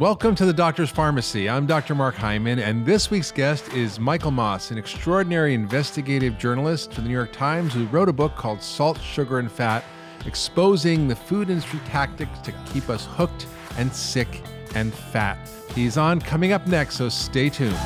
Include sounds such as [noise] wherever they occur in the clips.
Welcome to the Doctor's Pharmacy. I'm Dr. Mark Hyman, and this week's guest is Michael Moss, an extraordinary investigative journalist for the New York Times who wrote a book called Salt, Sugar, and Fat Exposing the Food Industry Tactics to Keep Us Hooked and Sick and Fat. He's on coming up next, so stay tuned.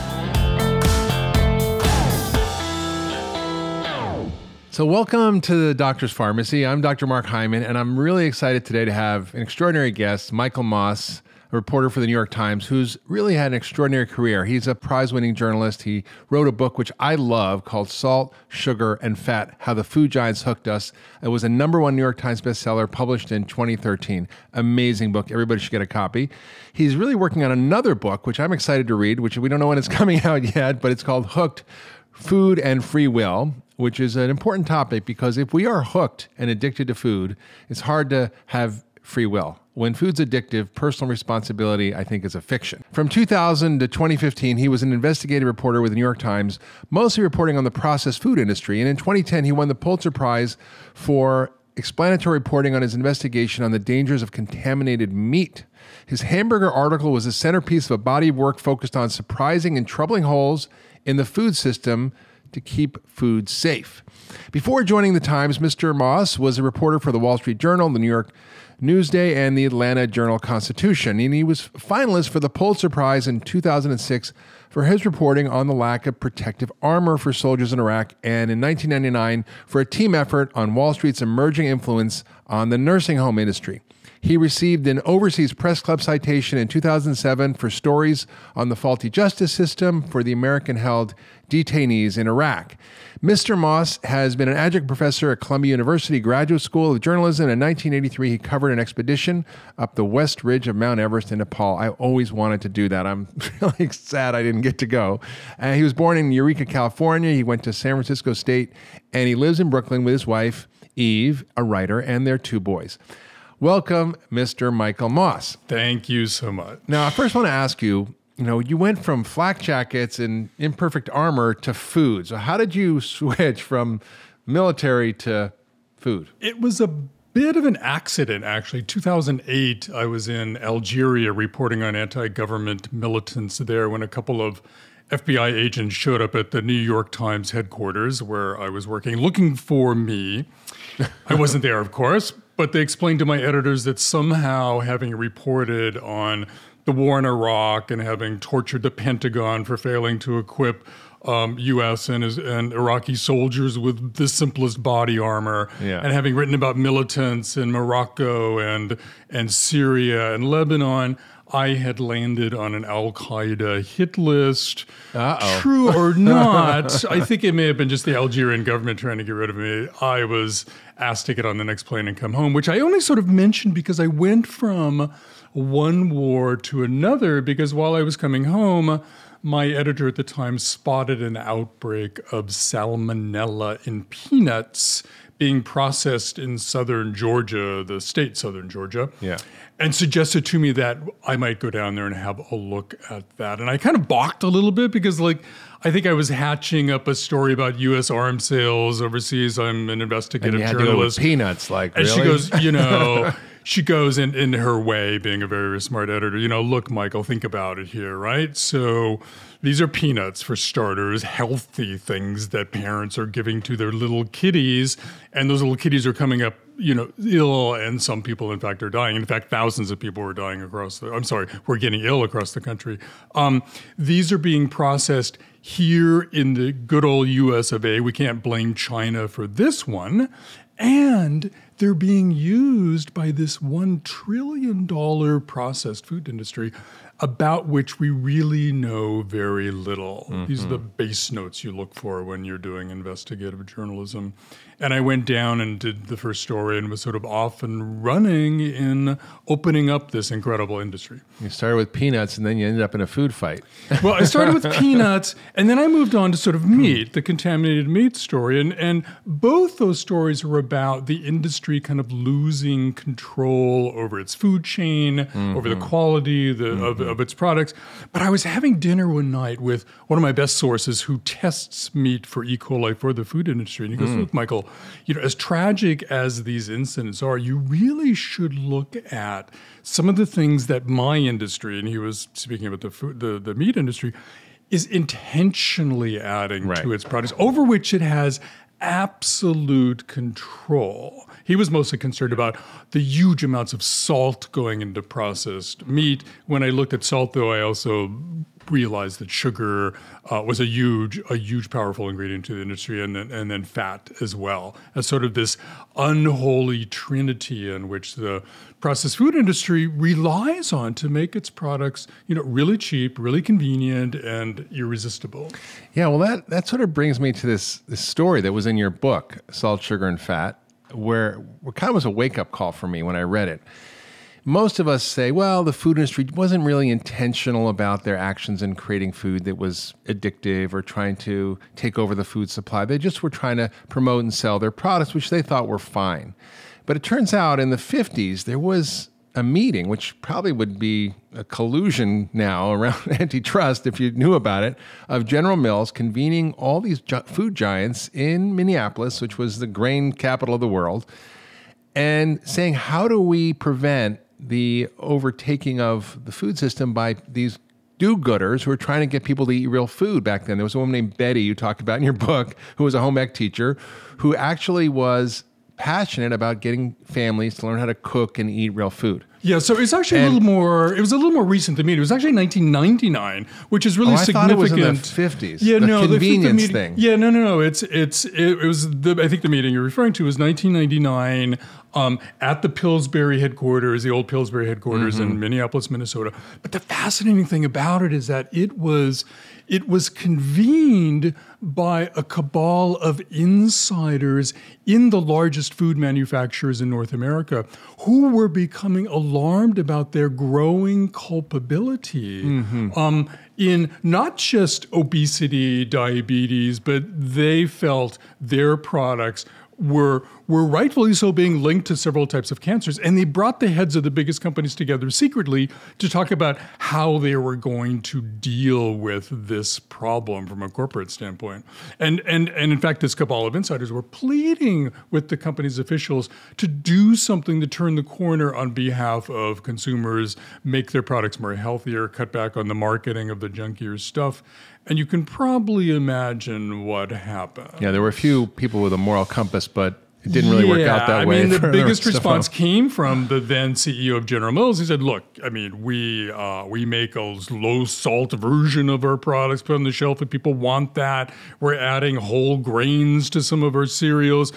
So, welcome to the Doctor's Pharmacy. I'm Dr. Mark Hyman, and I'm really excited today to have an extraordinary guest, Michael Moss, a reporter for the New York Times, who's really had an extraordinary career. He's a prize winning journalist. He wrote a book which I love called Salt, Sugar, and Fat How the Food Giants Hooked Us. It was a number one New York Times bestseller published in 2013. Amazing book. Everybody should get a copy. He's really working on another book, which I'm excited to read, which we don't know when it's [laughs] coming out yet, but it's called Hooked Food and Free Will which is an important topic because if we are hooked and addicted to food, it's hard to have free will. When food's addictive, personal responsibility, I think, is a fiction. From 2000 to 2015, he was an investigative reporter with the New York Times, mostly reporting on the processed food industry. And in 2010, he won the Pulitzer Prize for explanatory reporting on his investigation on the dangers of contaminated meat. His hamburger article was the centerpiece of a body of work focused on surprising and troubling holes in the food system to keep food safe. Before joining the Times, Mr. Moss was a reporter for the Wall Street Journal, the New York Newsday, and the Atlanta Journal Constitution. And he was finalist for the Pulitzer Prize in 2006 for his reporting on the lack of protective armor for soldiers in Iraq, and in 1999 for a team effort on Wall Street's emerging influence on the nursing home industry. He received an Overseas Press Club citation in 2007 for stories on the faulty justice system for the American held detainees in Iraq. Mr. Moss has been an adjunct professor at Columbia University Graduate School of Journalism. In 1983, he covered an expedition up the west ridge of Mount Everest in Nepal. I always wanted to do that. I'm [laughs] really sad I didn't get to go. Uh, he was born in Eureka, California. He went to San Francisco State, and he lives in Brooklyn with his wife, Eve, a writer, and their two boys. Welcome, Mr. Michael Moss. Thank you so much. Now, I first want to ask you you know, you went from flak jackets and imperfect armor to food. So, how did you [laughs] switch from military to food? It was a bit of an accident, actually. 2008, I was in Algeria reporting on anti government militants there when a couple of FBI agents showed up at the New York Times headquarters where I was working looking for me. I wasn't there, of course, but they explained to my editors that somehow having reported on the war in Iraq and having tortured the Pentagon for failing to equip um, U.S. and, and Iraqi soldiers with the simplest body armor, yeah. and having written about militants in Morocco and and Syria and Lebanon. I had landed on an Al Qaeda hit list. Uh-oh. True or [laughs] not, I think it may have been just the Algerian government trying to get rid of me. I was asked to get on the next plane and come home, which I only sort of mentioned because I went from one war to another because while I was coming home, my editor at the time spotted an outbreak of salmonella in peanuts being processed in southern Georgia, the state southern Georgia. Yeah. And suggested to me that I might go down there and have a look at that. And I kind of balked a little bit because, like, I think I was hatching up a story about U.S. arms sales overseas. I'm an investigative journalist. peanuts, like, and really? she goes, you know, [laughs] she goes in, in her way, being a very smart editor, you know, look, Michael, think about it here, right? So these are peanuts for starters, healthy things that parents are giving to their little kitties. And those little kitties are coming up, you know, ill. And some people, in fact, are dying. In fact, thousands of people were dying across the, I'm sorry, we're getting ill across the country. Um, these are being processed here in the good old US of A. We can't blame China for this one. And they're being used by this $1 trillion processed food industry about which we really know very little. Mm-hmm. These are the mm-hmm. base notes you look for when you're doing investigative journalism. And I went down and did the first story and was sort of off and running in opening up this incredible industry. You started with peanuts and then you ended up in a food fight. well, I started with [laughs] peanuts and then I moved on to sort of meat, the contaminated meat story. And, and both those stories were about the industry kind of losing control over its food chain, mm-hmm. over the quality the, mm-hmm. of, of its products. But I was having dinner one night with one of my best sources who tests meat for E. coli for the food industry. And he goes, mm. Look, Michael, you know, as tragic as these incidents are, you really should look at some of the things that my industry, and he was speaking about the food, the, the meat industry, is intentionally adding Right. to its products, over which it has absolute control. He was mostly concerned about the huge amounts of salt going into processed meat. When I looked at salt, though, I also realized that sugar uh, was a huge, a huge, powerful ingredient to the industry, and then and then fat as well, as sort of this unholy trinity in which the processed food industry relies on to make its products, you know, really cheap, really convenient, and irresistible. Yeah, well, that that sort of brings me to this this story that was in your book, Salt, Sugar, and Fat, where where kind of was a wake up call for me when I read it. Most of us say, well, the food industry wasn't really intentional about their actions in creating food that was addictive or trying to take over the food supply. They just were trying to promote and sell their products, which they thought were fine. But it turns out in the 50s, there was a meeting, which probably would be a collusion now [laughs] around antitrust if you knew about it, of General Mills convening all these food giants in Minneapolis, which was the grain capital of the world, and saying, how do we prevent the overtaking of the food system by these do-gooders who are trying to get people to eat real food back then. There was a woman named Betty you talked about in your book who was a home ec teacher who actually was passionate about getting families to learn how to cook and eat real food. Yeah, so it's actually a little more. It was a little more recent than me. It was actually 1999, which is really Oh, I thought it was significant. in the 50s, Yeah, the no, the- the convenience meeting- thing. Yeah, no, no, no. It's it's it, it was the. I think the meeting you're referring to was 1999 um, at the Pillsbury headquarters, the old Pillsbury headquarters Mm-hmm. in Minneapolis, Minnesota. But the fascinating thing about it is that it was it was convened by a cabal of insiders in the largest food manufacturers in North America who were becoming alarmed about their growing culpability um, in not just obesity, diabetes, but they felt their products were were rightfully so being linked to several types of cancers and they brought the heads of the biggest companies together secretly to talk about how they were going to deal with this problem from a corporate standpoint. And and and in fact this cabal of insiders were pleading with the company's officials to do something to turn the corner on behalf of consumers make their products more healthier cut back on the marketing of the junkier stuff and you can probably imagine what happened Yeah, there were a few people with a moral compass, but it didn't really work out that I way. mean, the biggest rest of them. response came from the then CEO of General Mills. He said, "Look, I mean, we uh, we make a low salt version of our products, put on the shelf if people want that. We're adding whole grains to some of our cereals."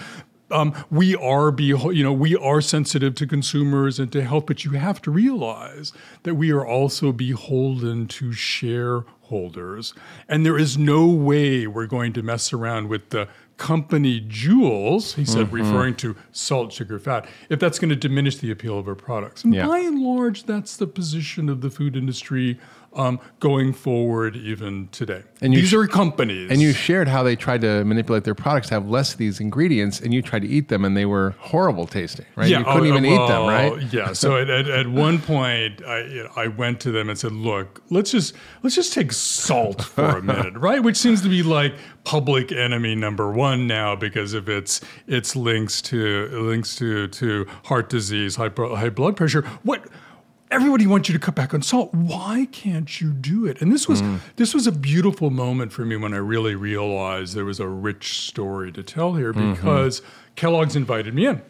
Um, we are be you know we are sensitive to consumers and to health, but you have to realize that we are also beholden to shareholders, and there is no way we're going to mess around with the company jewels. He said, Mm-hmm. referring to salt, sugar, fat. If that's going to diminish the appeal of our products, and Yeah. by and large, that's the position of the food industry um, going forward, even today. And these sh- are companies, And you shared how they tried to manipulate their products to have less of these ingredients, and you tried to eat them, and they were horrible tasting, right? you couldn't oh, even eat them, right? Yeah. So [laughs] at, at, at one point, I you know, I went to them and said, "Look, let's just let's just take salt for a [laughs] minute, right? Which seems to be like public enemy number one now because of its its links to links to to heart disease, high high blood pressure. What?" Everybody wants you to cut back on salt. Why can't you do it? And this was this was a beautiful moment for me when I really realized there was a rich story to tell here because Kellogg's invited me in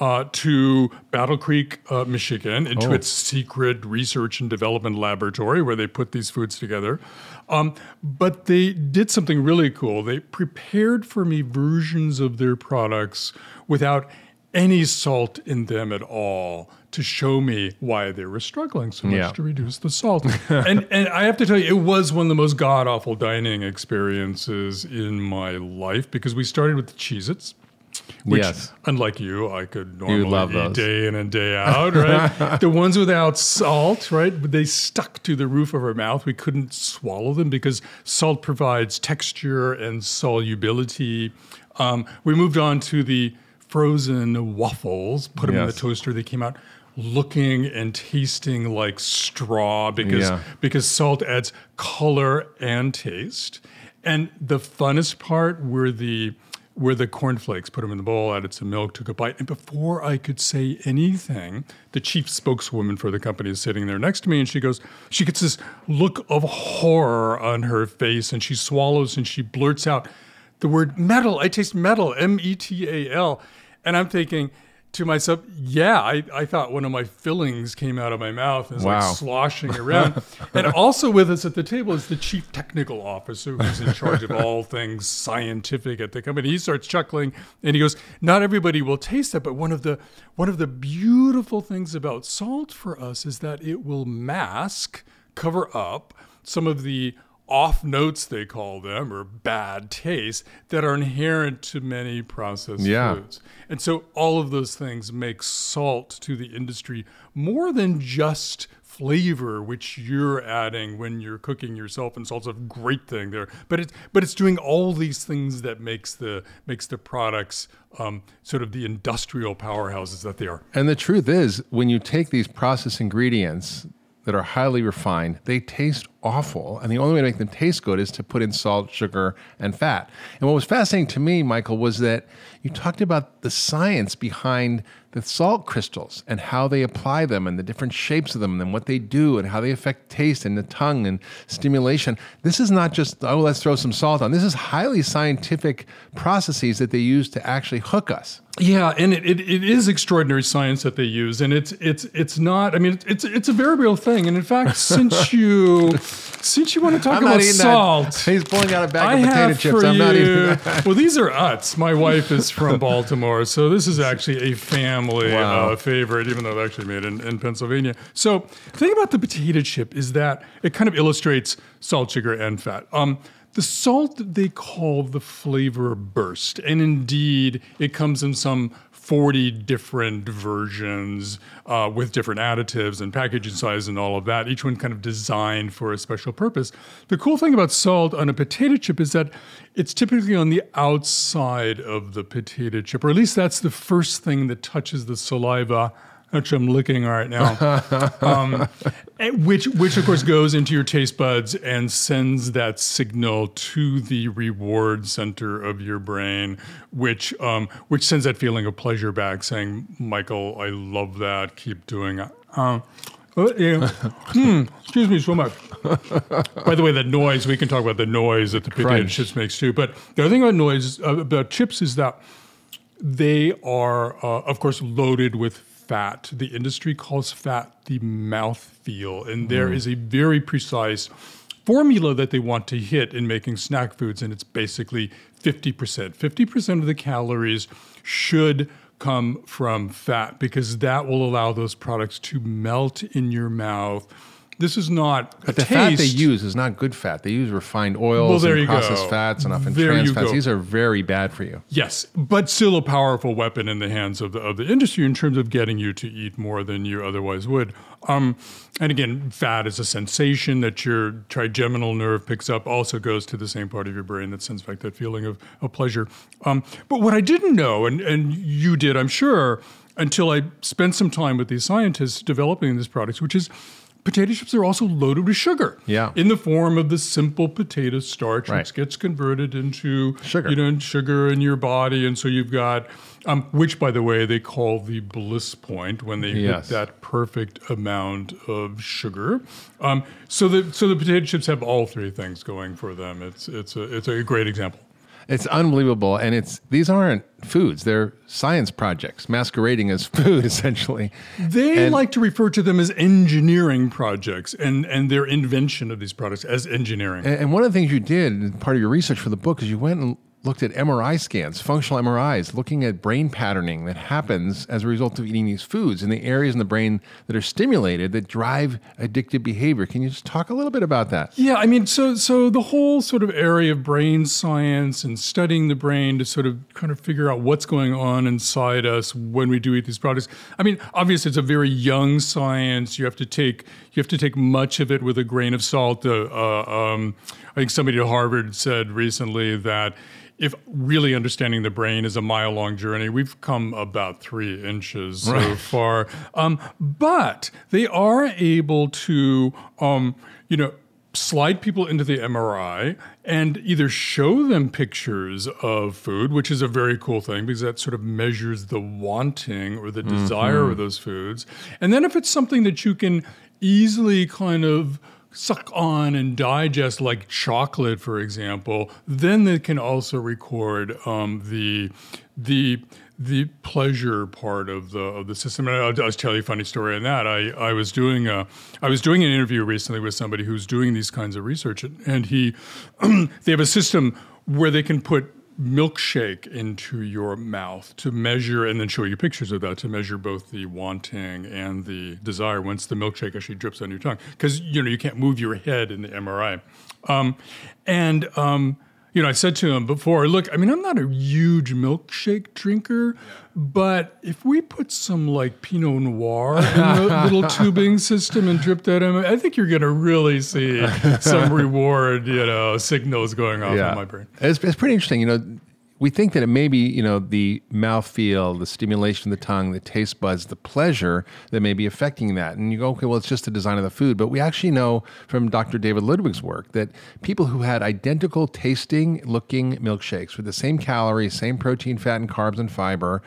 uh, to Battle Creek, uh, Michigan, into its secret research and development laboratory where they put these foods together. Um, but they did something really cool. They prepared for me versions of their products without any salt in them at all to show me why they were struggling so much Yeah. to reduce the salt. [laughs] and and I have to tell you, it was one of the most god awful dining experiences in my life because we started with the Cheez Its. Which, Yes. unlike you, I could normally eat those. day in and day out, right? [laughs] the ones without salt, right? They stuck to the roof of our mouth. We couldn't swallow them because salt provides texture and solubility. Um, we moved on to the frozen waffles, put them in the toaster. They came out looking and tasting like straw because Yeah. because salt adds color and taste. And the funnest part were the where the cornflakes, put them in the bowl, added some milk, took a bite. And before I could say anything, the chief spokeswoman for the company is sitting there next to me and she goes, she gets this look of horror on her face and she swallows and she blurts out the word metal. I taste metal, M E T A L. And I'm thinking, to myself, yeah, I, I thought one of my fillings came out of my mouth and was Wow. like sloshing [laughs] around. and also with us at the table is the chief technical officer who's in charge of all [laughs] things scientific at the company. He starts chuckling and he goes, Not everybody will taste that, but one of the one of the beautiful things about salt for us is that it will mask, cover up some of the off notes they call them or bad taste that are inherent to many processed Yeah. foods. And so all of those things make salt to the industry more than just flavor which you're adding when you're cooking yourself and salt's a great thing there but it's but it's doing all these things that makes the makes the products um, sort of the industrial powerhouses that they are And the truth is, when you take these processed ingredients that are highly refined, they taste awful. And the only way to make them taste good is to put in salt, sugar, and fat. And what was fascinating to me, Michael, was that you talked about the science behind the salt crystals and how they apply them and the different shapes of them and what they do and how they affect taste and the tongue and stimulation. This is not just, oh, let's throw some salt on. This is highly scientific processes that they use to actually hook us. Yeah, and it, it, it is extraordinary science that they use, and it's it's it's not. I mean, it's it's a very real thing. And in fact, [laughs] since you since you want to talk I'm about salt, that. He's pulling out a bag I of potato chips. I'm not you- eating that. well, these are Utz. My wife is from Baltimore, so this is actually a family Wow. uh, favorite, even though they're actually made in, in Pennsylvania. So the thing about the potato chip is that it kind of illustrates salt, sugar, and fat. Um, the salt that they call the flavor burst, and indeed it comes in some 40 different versions uh, with different additives and packaging size and all of that, each one kind of designed for a special purpose. The cool thing about salt on a potato chip is that it's typically on the outside of the potato chip, or at least that's the first thing that touches the saliva. Which I'm licking right now, [laughs] um, which which of course goes into your taste buds and sends that signal to the reward center of your brain, which um, which sends that feeling of pleasure back, saying, "Michael, I love that. Keep doing it." Um, uh, yeah. [laughs] Hmm, excuse me so much. By the way, that noise, we can talk about the noise that the potato chips makes too. But the other thing about noise, uh, about chips, is that they are, uh, of course, loaded with fat. The industry calls fat the mouth feel, and there hmm. is a very precise formula that they want to hit in making snack foods, and it's basically 50%. 50% of the calories should come from fat because that will allow those products to melt in your mouth. This is not But the fat they use is not good fat. They use refined oils Well, and processed go. fats and often There trans fats. go. These are very bad for you. Yes, but still a powerful weapon in the hands of the of the industry in terms of getting you to eat more than you otherwise would. Um, and again, fat is a sensation that your trigeminal nerve picks up. Also goes to the same part of your brain that sends back that feeling of, of pleasure. Um, but what I didn't know, and and you did, I'm sure, until I spent some time with these scientists developing these products, which is. Potato chips are also loaded with sugar. Yeah. In the form of the simple potato starch, Right. which gets converted into Sugar. you know, sugar in your body, and so you've got, um, which by the way they call the bliss point when they Yes. hit that perfect amount of sugar. Um, so the so the potato chips have all three things going for them. It's it's a it's a great example. It's unbelievable, and it's these aren't foods; they're science projects masquerading as [laughs] food, essentially. They And- like to refer to them as engineering projects and and their invention of these products as engineering. And, and one of the things you did, part of your research for the book, is you went and looked at MRI scans, functional MRIs, looking at brain patterning that happens as a result of eating these foods and the areas in the brain that are stimulated that drive addictive behavior. Can you just talk a little bit about that? Yeah, I mean, so so the whole sort of area of brain science and studying the brain to sort of kind of figure out what's going on inside us when we do eat these products. I mean, obviously, it's a very young science. You have to take you have to take much of it with a grain of salt. Uh, uh, um, I think somebody at Harvard said recently that. If really understanding the brain is a mile long journey, we've come about three inches so far. Um, but they are able to, um, you know, slide people into the MRI and either show them pictures of food, which is a very cool thing because that sort of measures the wanting or the desire mm-hmm. of those foods. And then if it's something that you can easily kind of suck on and digest like chocolate, for example, then they can also record um, the the the pleasure part of the of the system. And I'll, I'll tell you a funny story on that. I, I was doing a I was doing an interview recently with somebody who's doing these kinds of research, and he [clears throat] they have a system where they can put milkshake into your mouth to measure and then show you pictures of that to measure both the wanting and the desire once the milkshake actually drips on your tongue. Because you know you can't move your head in the MRI um, and um, you know, I said to him before, look, I mean, I'm not a huge milkshake drinker, but if we put some like Pinot Noir in the [laughs] little tubing system and drip that in, I think you're going to really see [laughs] some reward, you know, signals going off yeah. in my brain. It's, it's pretty interesting. You know, we think that it may be, you know, the mouthfeel, the stimulation of the tongue, the taste buds, the pleasure that may be affecting that. And you go, okay, well, it's just the design of the food. But we actually know from Dr. David Ludwig's work that people who had identical tasting looking milkshakes with the same calories, same protein, fat, and carbs and fiber,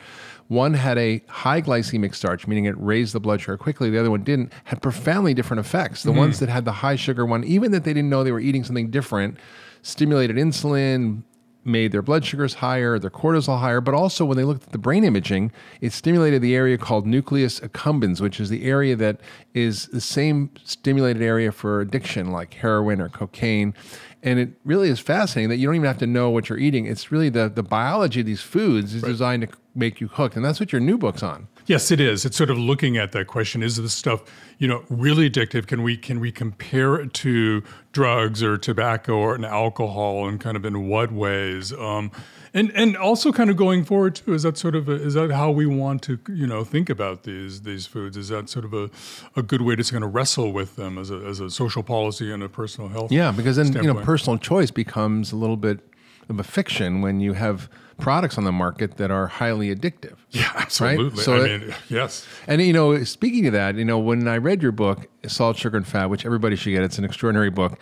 one had a high glycemic starch, meaning it raised the blood sugar quickly. The other one didn't, had profoundly different effects. The mm-hmm. ones that had the high sugar one, even that they didn't know they were eating something different, stimulated insulin, made their blood sugars higher, their cortisol higher, but also when they looked at the brain imaging, it stimulated the area called nucleus accumbens, which is the area that is the same stimulated area for addiction like heroin or cocaine. And it really is fascinating that you don't even have to know what you're eating. It's really the, the biology of these foods is right. designed to make you hooked. And that's what your new book's on. Yes, it is. It's sort of looking at that question: Is this stuff, you know, really addictive? Can we can we compare it to drugs or tobacco or an alcohol, and kind of in what ways? Um, and and also kind of going forward too. Is that sort of a, is that how we want to you know think about these these foods? Is that sort of a, a good way to kind of wrestle with them as a as a social policy and a personal health? Yeah, because then standpoint? you know personal choice becomes a little bit of a fiction when you have products on the market that are highly addictive. Yeah, absolutely. Right? So I mean, yes. And you know, speaking of that, you know, when I read your book, Salt, Sugar, and Fat, which everybody should get, it's an extraordinary book.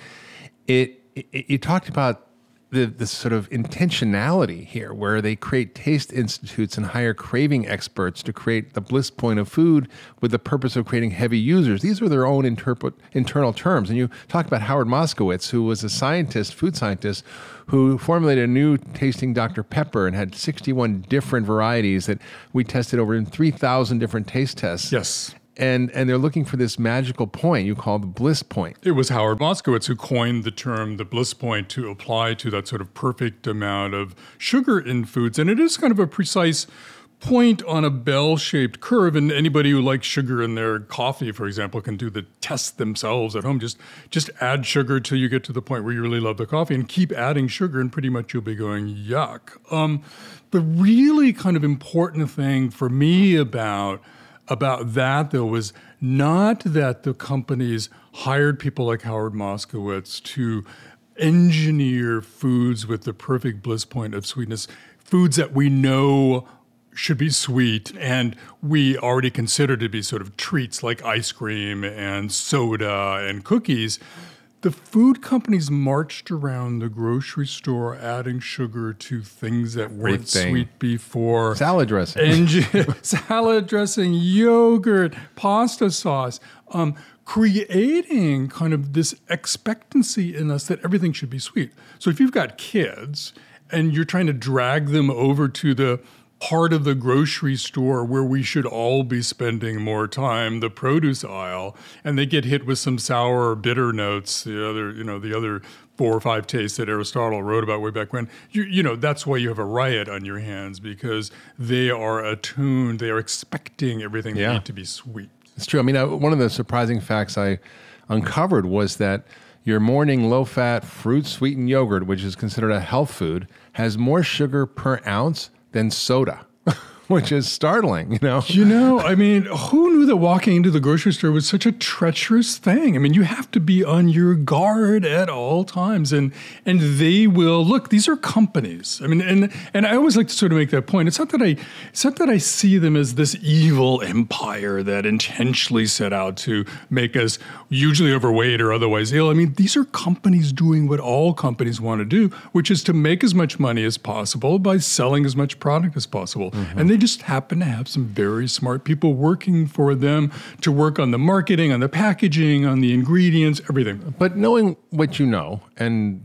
It, it you talked about the, the sort of intentionality here, where they create taste institutes and hire craving experts to create the bliss point of food with the purpose of creating heavy users. These were their own interpret, internal terms. And you talk about Howard Moskowitz, who was a scientist, food scientist, who formulated a new tasting Dr. Pepper and had 61 different varieties that we tested over in 3,000 different taste tests. Yes and and they're looking for this magical point you call the bliss point. It was Howard Moskowitz who coined the term the bliss point to apply to that sort of perfect amount of sugar in foods, and it is kind of a precise point on a bell-shaped curve. And anybody who likes sugar in their coffee for example can do the test themselves at home. Just just add sugar till you get to the point where you really love the coffee and keep adding sugar and pretty much you'll be going yuck. Um, the really kind of important thing for me about about that, though, was not that the companies hired people like Howard Moskowitz to engineer foods with the perfect bliss point of sweetness, foods that we know should be sweet and we already consider to be sort of treats like ice cream and soda and cookies the food companies marched around the grocery store adding sugar to things that weren't sweet before. Salad dressing. And [laughs] salad dressing, yogurt, pasta sauce. Um, creating kind of this expectancy in us that everything should be sweet. So if you've got kids and you're trying to drag them over to the part of the grocery store where we should all be spending more time, the produce aisle, and they get hit with some sour or bitter notes, the other, you know, the other four or five tastes that Aristotle wrote about way back when. You, you know, that's why you have a riot on your hands because they are attuned, they are expecting everything yeah. to be sweet. It's true. I mean, I, one of the surprising facts I uncovered was that your morning low fat fruit sweetened yogurt, which is considered a health food, has more sugar per ounce than soda. [laughs] which is startling, you know? You know, I mean, who knew that walking into the grocery store was such a treacherous thing? I mean, you have to be on your guard at all times. And and they will look, these are companies. I mean, and and I always like to sort of make that point. It's not that I it's not that I see them as this evil empire that intentionally set out to make us hugely overweight or otherwise ill. I mean, these are companies doing what all companies want to do, which is to make as much money as possible by selling as much product as possible. Mm-hmm. And they just happen to have some very smart people working for them to work on the marketing, on the packaging, on the ingredients, everything. But knowing what you know and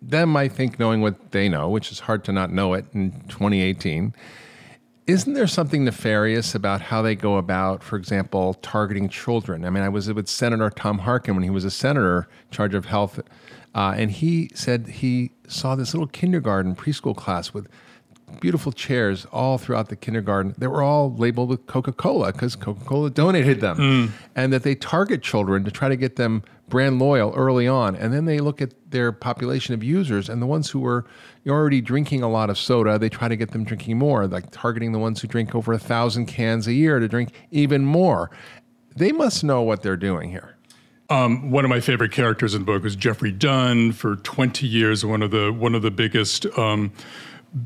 them, I think, knowing what they know, which is hard to not know it in 2018 isn't there something nefarious about how they go about, for example, targeting children? I mean, I was with Senator Tom Harkin when he was a senator in charge of health, uh, and he said he saw this little kindergarten preschool class with beautiful chairs all throughout the kindergarten. They were all labeled with Coca Cola because Coca Cola donated them, mm. and that they target children to try to get them brand loyal early on, and then they look at their population of users and the ones who were already drinking a lot of soda, they try to get them drinking more, like targeting the ones who drink over a thousand cans a year to drink even more. They must know what they're doing here. Um, one of my favorite characters in the book was Jeffrey Dunn. For 20 years, one of the one of the biggest. Um,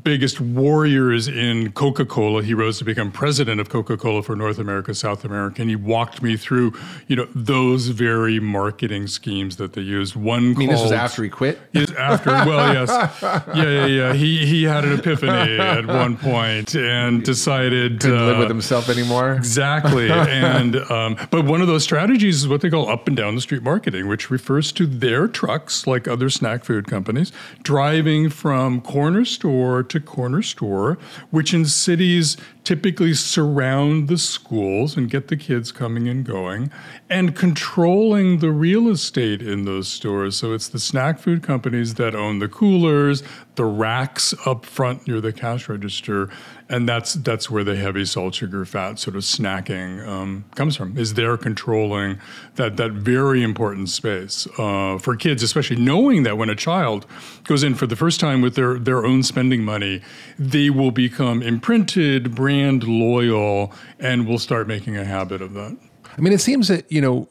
biggest warriors in Coca Cola. He rose to become president of Coca Cola for North America, South America, and he walked me through, you know, those very marketing schemes that they used. One, I mean, this was after he quit. Yes, after. well, yes, yeah, yeah, yeah. He he had an epiphany at one point and decided couldn't uh, live with himself anymore. Exactly, [laughs] and um, but one of those strategies is what they call up and down the street marketing, which refers to their trucks, like other snack food companies, driving from corner store store to corner store, which in cities typically surround the schools and get the kids coming and going, and controlling the real estate in those stores. So it's the snack food companies that own the coolers, the racks up front near the cash register, and that's that's where the heavy salt, sugar, fat sort of snacking um, comes from. Is they're controlling that that very important space uh, for kids, especially knowing that when a child goes in for the first time with their their own spending money, they will become imprinted, brand loyal, and we'll start making a habit of that. I mean, it seems that you know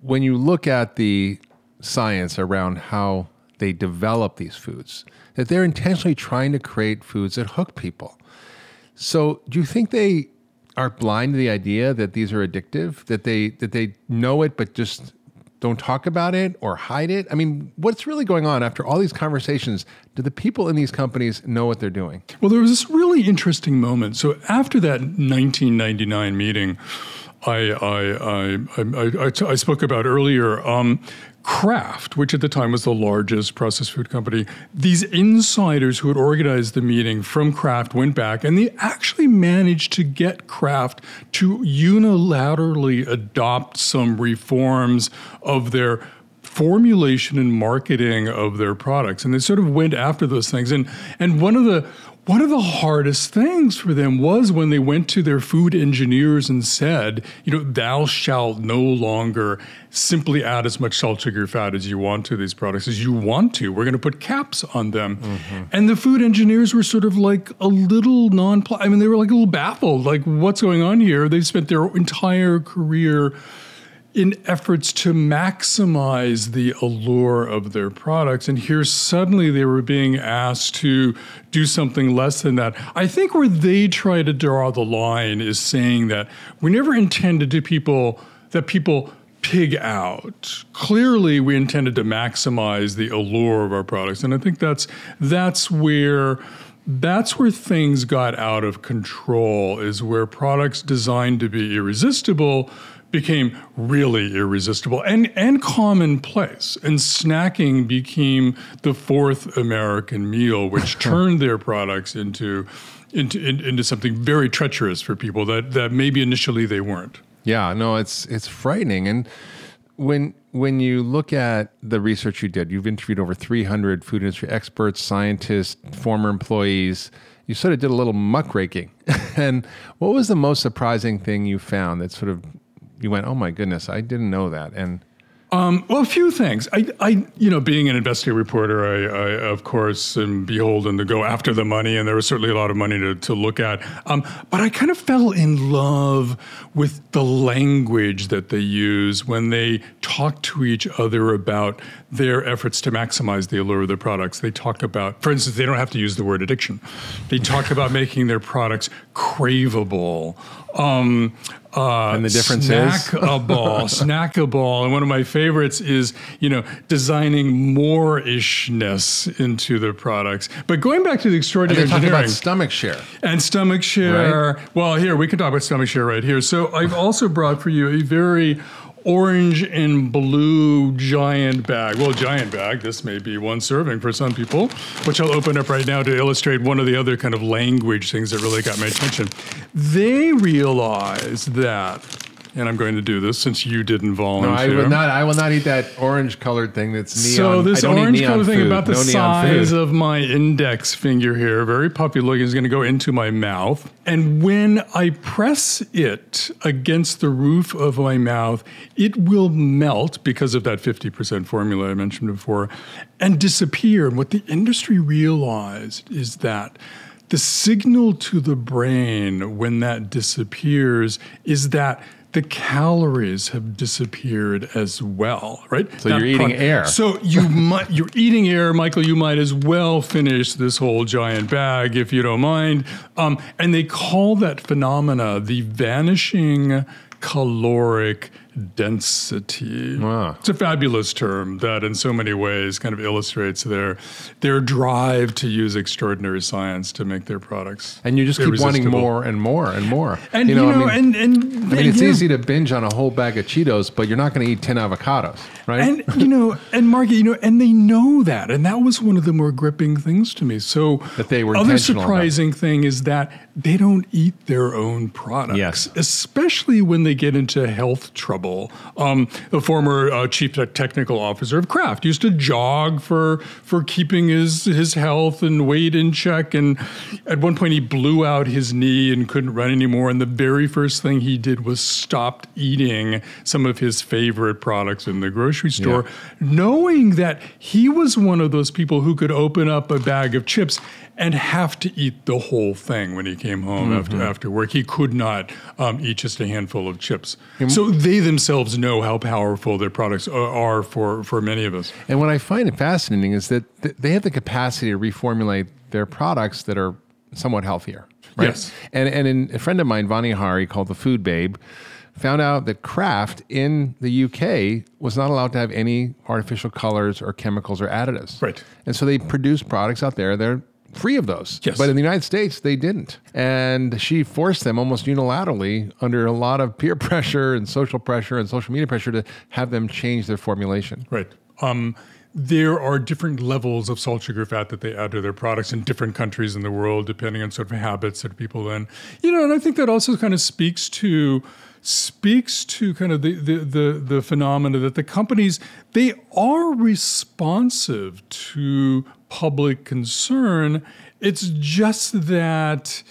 when you look at the science around how they develop these foods, that they're intentionally trying to create foods that hook people. So, do you think they are blind to the idea that these are addictive? That they that they know it but just don't talk about it or hide it? I mean, what's really going on after all these conversations? Do the people in these companies know what they're doing? Well, there was this really interesting moment. So, after that 1999 meeting, I I I, I, I spoke about earlier. Um, Kraft, which at the time was the largest processed food company, these insiders who had organized the meeting from Kraft went back and they actually managed to get Kraft to unilaterally adopt some reforms of their formulation and marketing of their products. And they sort of went after those things. And and one of the one of the hardest things for them was when they went to their food engineers and said, you know, thou shalt no longer simply add as much salt, sugar, fat as you want to these products as you want to. We're going to put caps on them. Mm-hmm. And the food engineers were sort of like a little non I mean, they were like a little baffled, like, what's going on here? They've spent their entire career in efforts to maximize the allure of their products. And here suddenly they were being asked to do something less than that. I think where they try to draw the line is saying that we never intended to people that people pig out. Clearly we intended to maximize the allure of our products. And I think that's that's where that's where things got out of control is where products designed to be irresistible became really irresistible and, and commonplace. And snacking became the fourth American meal, which [laughs] turned their products into, into, in, into something very treacherous for people that, that maybe initially they weren't. Yeah, no, it's it's frightening. And when when you look at the research you did, you've interviewed over 300 food industry experts, scientists, former employees. You sort of did a little muckraking. [laughs] and what was the most surprising thing you found that sort of you went, oh my goodness, I didn't know that, and Um, well, a few things. I, I, you know, being an investigative reporter, I, I, of course, am beholden to go after the money, and there was certainly a lot of money to, to look at. Um, but I kind of fell in love with the language that they use when they talk to each other about their efforts to maximize the allure of their products. They talk about, for instance, they don't have to use the word addiction. They talk about making their products craveable. Um, uh, And the difference is? snackable, [laughs] snackable. And one of my favorites is, you know, designing more ishness into the products. But going back to the extraordinary talk engineering about stomach share. and stomach share. Well, here we can talk about stomach share right here. So I've also brought for you a very orange and blue giant bag. Well, giant bag. This may be one serving for some people, which I'll open up right now to illustrate one of the other kind of language things that really got my attention. They realize that. And I'm going to do this since you didn't volunteer. No. I will not. I will not eat that orange colored thing. That's neon. So this orange-colored color thing about the No size food. of my index finger here, very puffy looking, is going to go into my mouth. And when I press it against the roof of my mouth, it will melt because of that 50% formula I mentioned before and disappear. And what the industry realized is that the signal to the brain when that disappears is that the calories have disappeared as well, right? So you're eating air. So you [laughs] might you're eating air, Michael. You might as well finish this whole giant bag if you don't mind. Um, and they call that phenomena the vanishing caloric density. Wow. It's a fabulous term that, in so many ways, kind of illustrates their their drive to use extraordinary science to make their products. and you just keep wanting more and more and more. And you know, I mean, and and I mean, it's easy to binge on a whole bag of Cheetos, but you're not going to eat ten avocados, right? And you know, and Margaret, you know, and they know that, and that was one of the more gripping things to me. So That they were other intentional about surprising thing is that they don't eat their own products, Yes. especially when they get into health trouble. Um, the former uh, chief technical officer of Kraft used to jog for for keeping his his health and weight in check, and at one point he blew out his knee and couldn't run anymore. And the very first thing he did was stopped eating some of his favorite products in the grocery store, knowing that he was one of those people who could open up a bag of chips and have to eat the whole thing when he came home after after work. He could not um, eat just a handful of chips. So they themselves know how powerful their products are, for for many of us. And what I find it fascinating is that th- they have the capacity to reformulate their products that are somewhat healthier. Right? Yes. And and in, a friend of mine, Vani Hari, called the Food Babe, found out that Kraft in the UK was not allowed to have any artificial colors or chemicals or additives. Right. And so they produce products out there that are free of those. Yes. But in the United States, they didn't. And she forced them almost unilaterally under a lot of peer [laughs] pressure and social pressure and social media pressure to have them change their formulation. Right. Um, there are different levels of salt, sugar, fat that they add to their products in different countries in the world, depending on sort of habits that people then, you know, and I think that also kind of speaks to speaks to kind of the the the, the phenomena that the companies they are responsive to public concern. It's just that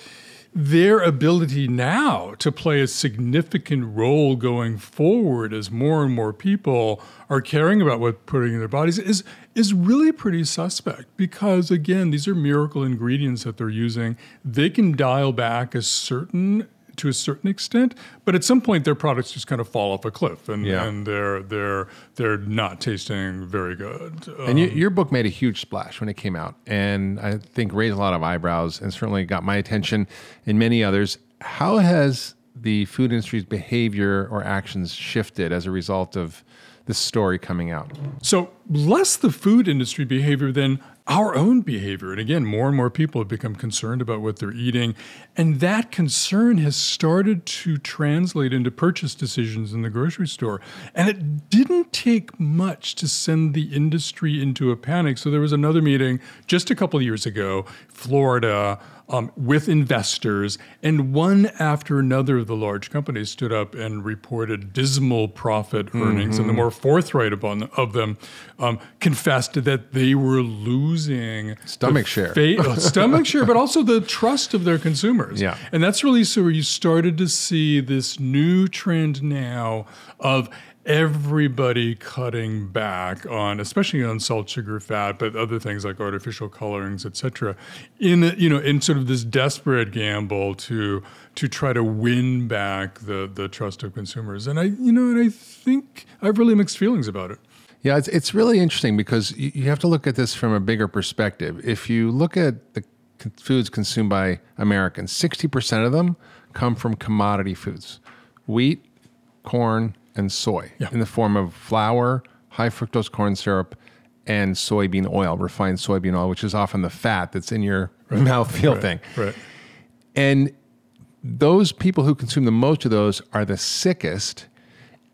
their ability now to play a significant role going forward as more and more people are caring about what putting in their bodies is is really pretty suspect because again these are miracle ingredients that they're using they can dial back a certain to a certain extent but at some point their products just kind of fall off a cliff and, Yeah. and they're they're they're not tasting very good And you, um, your book made a huge splash when it came out, and I think raised a lot of eyebrows and certainly got my attention and many others. How has the food industry's behavior or actions shifted as a result of this story coming out? So, less the food industry behavior than our own behavior. And again, more and more people have become concerned about what they're eating. And that concern has started to translate into purchase decisions in the grocery store. And it didn't take much to send the industry into a panic. So, there was another meeting just a couple of years ago, Florida. Um, with investors, and one after another of the large companies stood up and reported dismal profit earnings, and the more forthright upon of them um, confessed that they were losing Stomach share. fa- uh, stomach share, but [laughs] also the trust of their consumers. Yeah. and that's really so where you started to see this new trend now of everybody cutting back on, especially on salt, sugar, fat, but other things like artificial colorings, etc. In you know, in sort of this desperate gamble to to try to win back the the trust of consumers. And I, you know, and I think I have really mixed feelings about it. Yeah, it's it's really interesting because you, you have to look at this from a bigger perspective. If you look at the foods consumed by Americans, sixty percent of them come from commodity foods: wheat, corn, and soy Yeah. in the form of flour, high fructose corn syrup, and soybean oil, refined soybean oil, which is often the fat that's in your [laughs] mouthfeel thing. Right. And those people who consume the most of those are the sickest.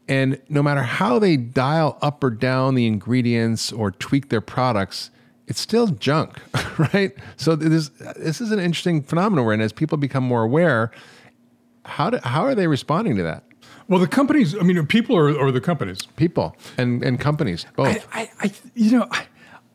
And no matter how they dial up or down the ingredients or tweak their products, it's still junk, [laughs] right? So this this is an interesting phenomenon where, as people become more aware, how do, how are they responding to that? Well, the companies. I mean, people or, or the companies. People and and companies both. I, I, I you know, I,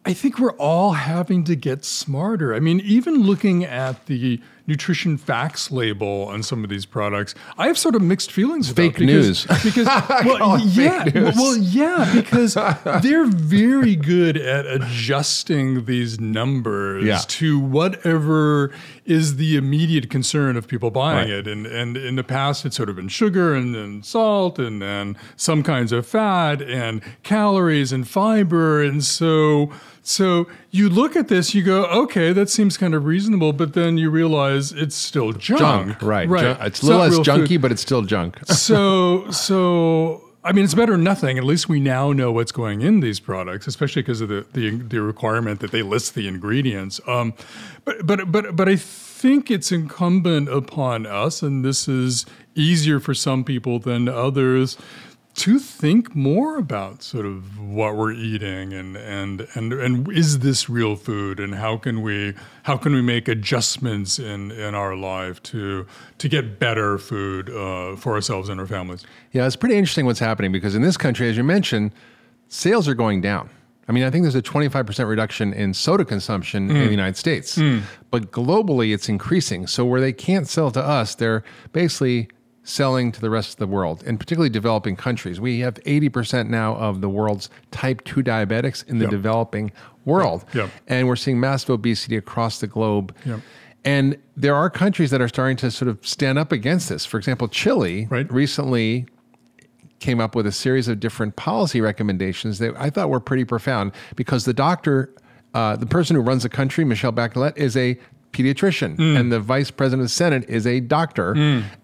I think we're all having to get smarter. I mean, even looking at the nutrition facts label on some of these products, I have sort of mixed feelings about fake because, news. [laughs] Because [laughs] well, yeah, fake news. well, yeah, because [laughs] they're very good at adjusting these numbers Yeah. to whatever is the immediate concern of people buying Right. it. And and in the past, it's sort of been sugar and, and salt and and some kinds of fat and calories and fiber. And so so you look at this, you go, okay, that seems kind of reasonable, but then you realize it's still junk. junk, right? Right. Ju- it's a little less junky, food. but it's still junk. [laughs] So so I mean, it's better than nothing. At least we now know what's going in these products, especially because of the, the the requirement that they list the ingredients. Um, but but but but I think it's incumbent upon us, and this is easier for some people than others, to think more about sort of what we're eating and and and and is this real food, and how can we how can we make adjustments in in our life to to get better food uh, for ourselves and our families. Yeah, it's pretty interesting what's happening because in this country, as you mentioned, sales are going down. I mean, I think there's a 25% reduction in soda consumption in the United States, but globally it's increasing. So, where they can't sell to us, they're basically selling to the rest of the world, and particularly developing countries. We have 80% now of the world's type 2 diabetics in the Yep. developing world. Yep. And we're seeing massive obesity across the globe. Yep. And there are countries that are starting to sort of stand up against this. For example, Chile Right. recently came up with a series of different policy recommendations that I thought were pretty profound because the doctor, uh, the person who runs the country, Michelle Bachelet, is a pediatrician, and the vice president of the Senate is a doctor,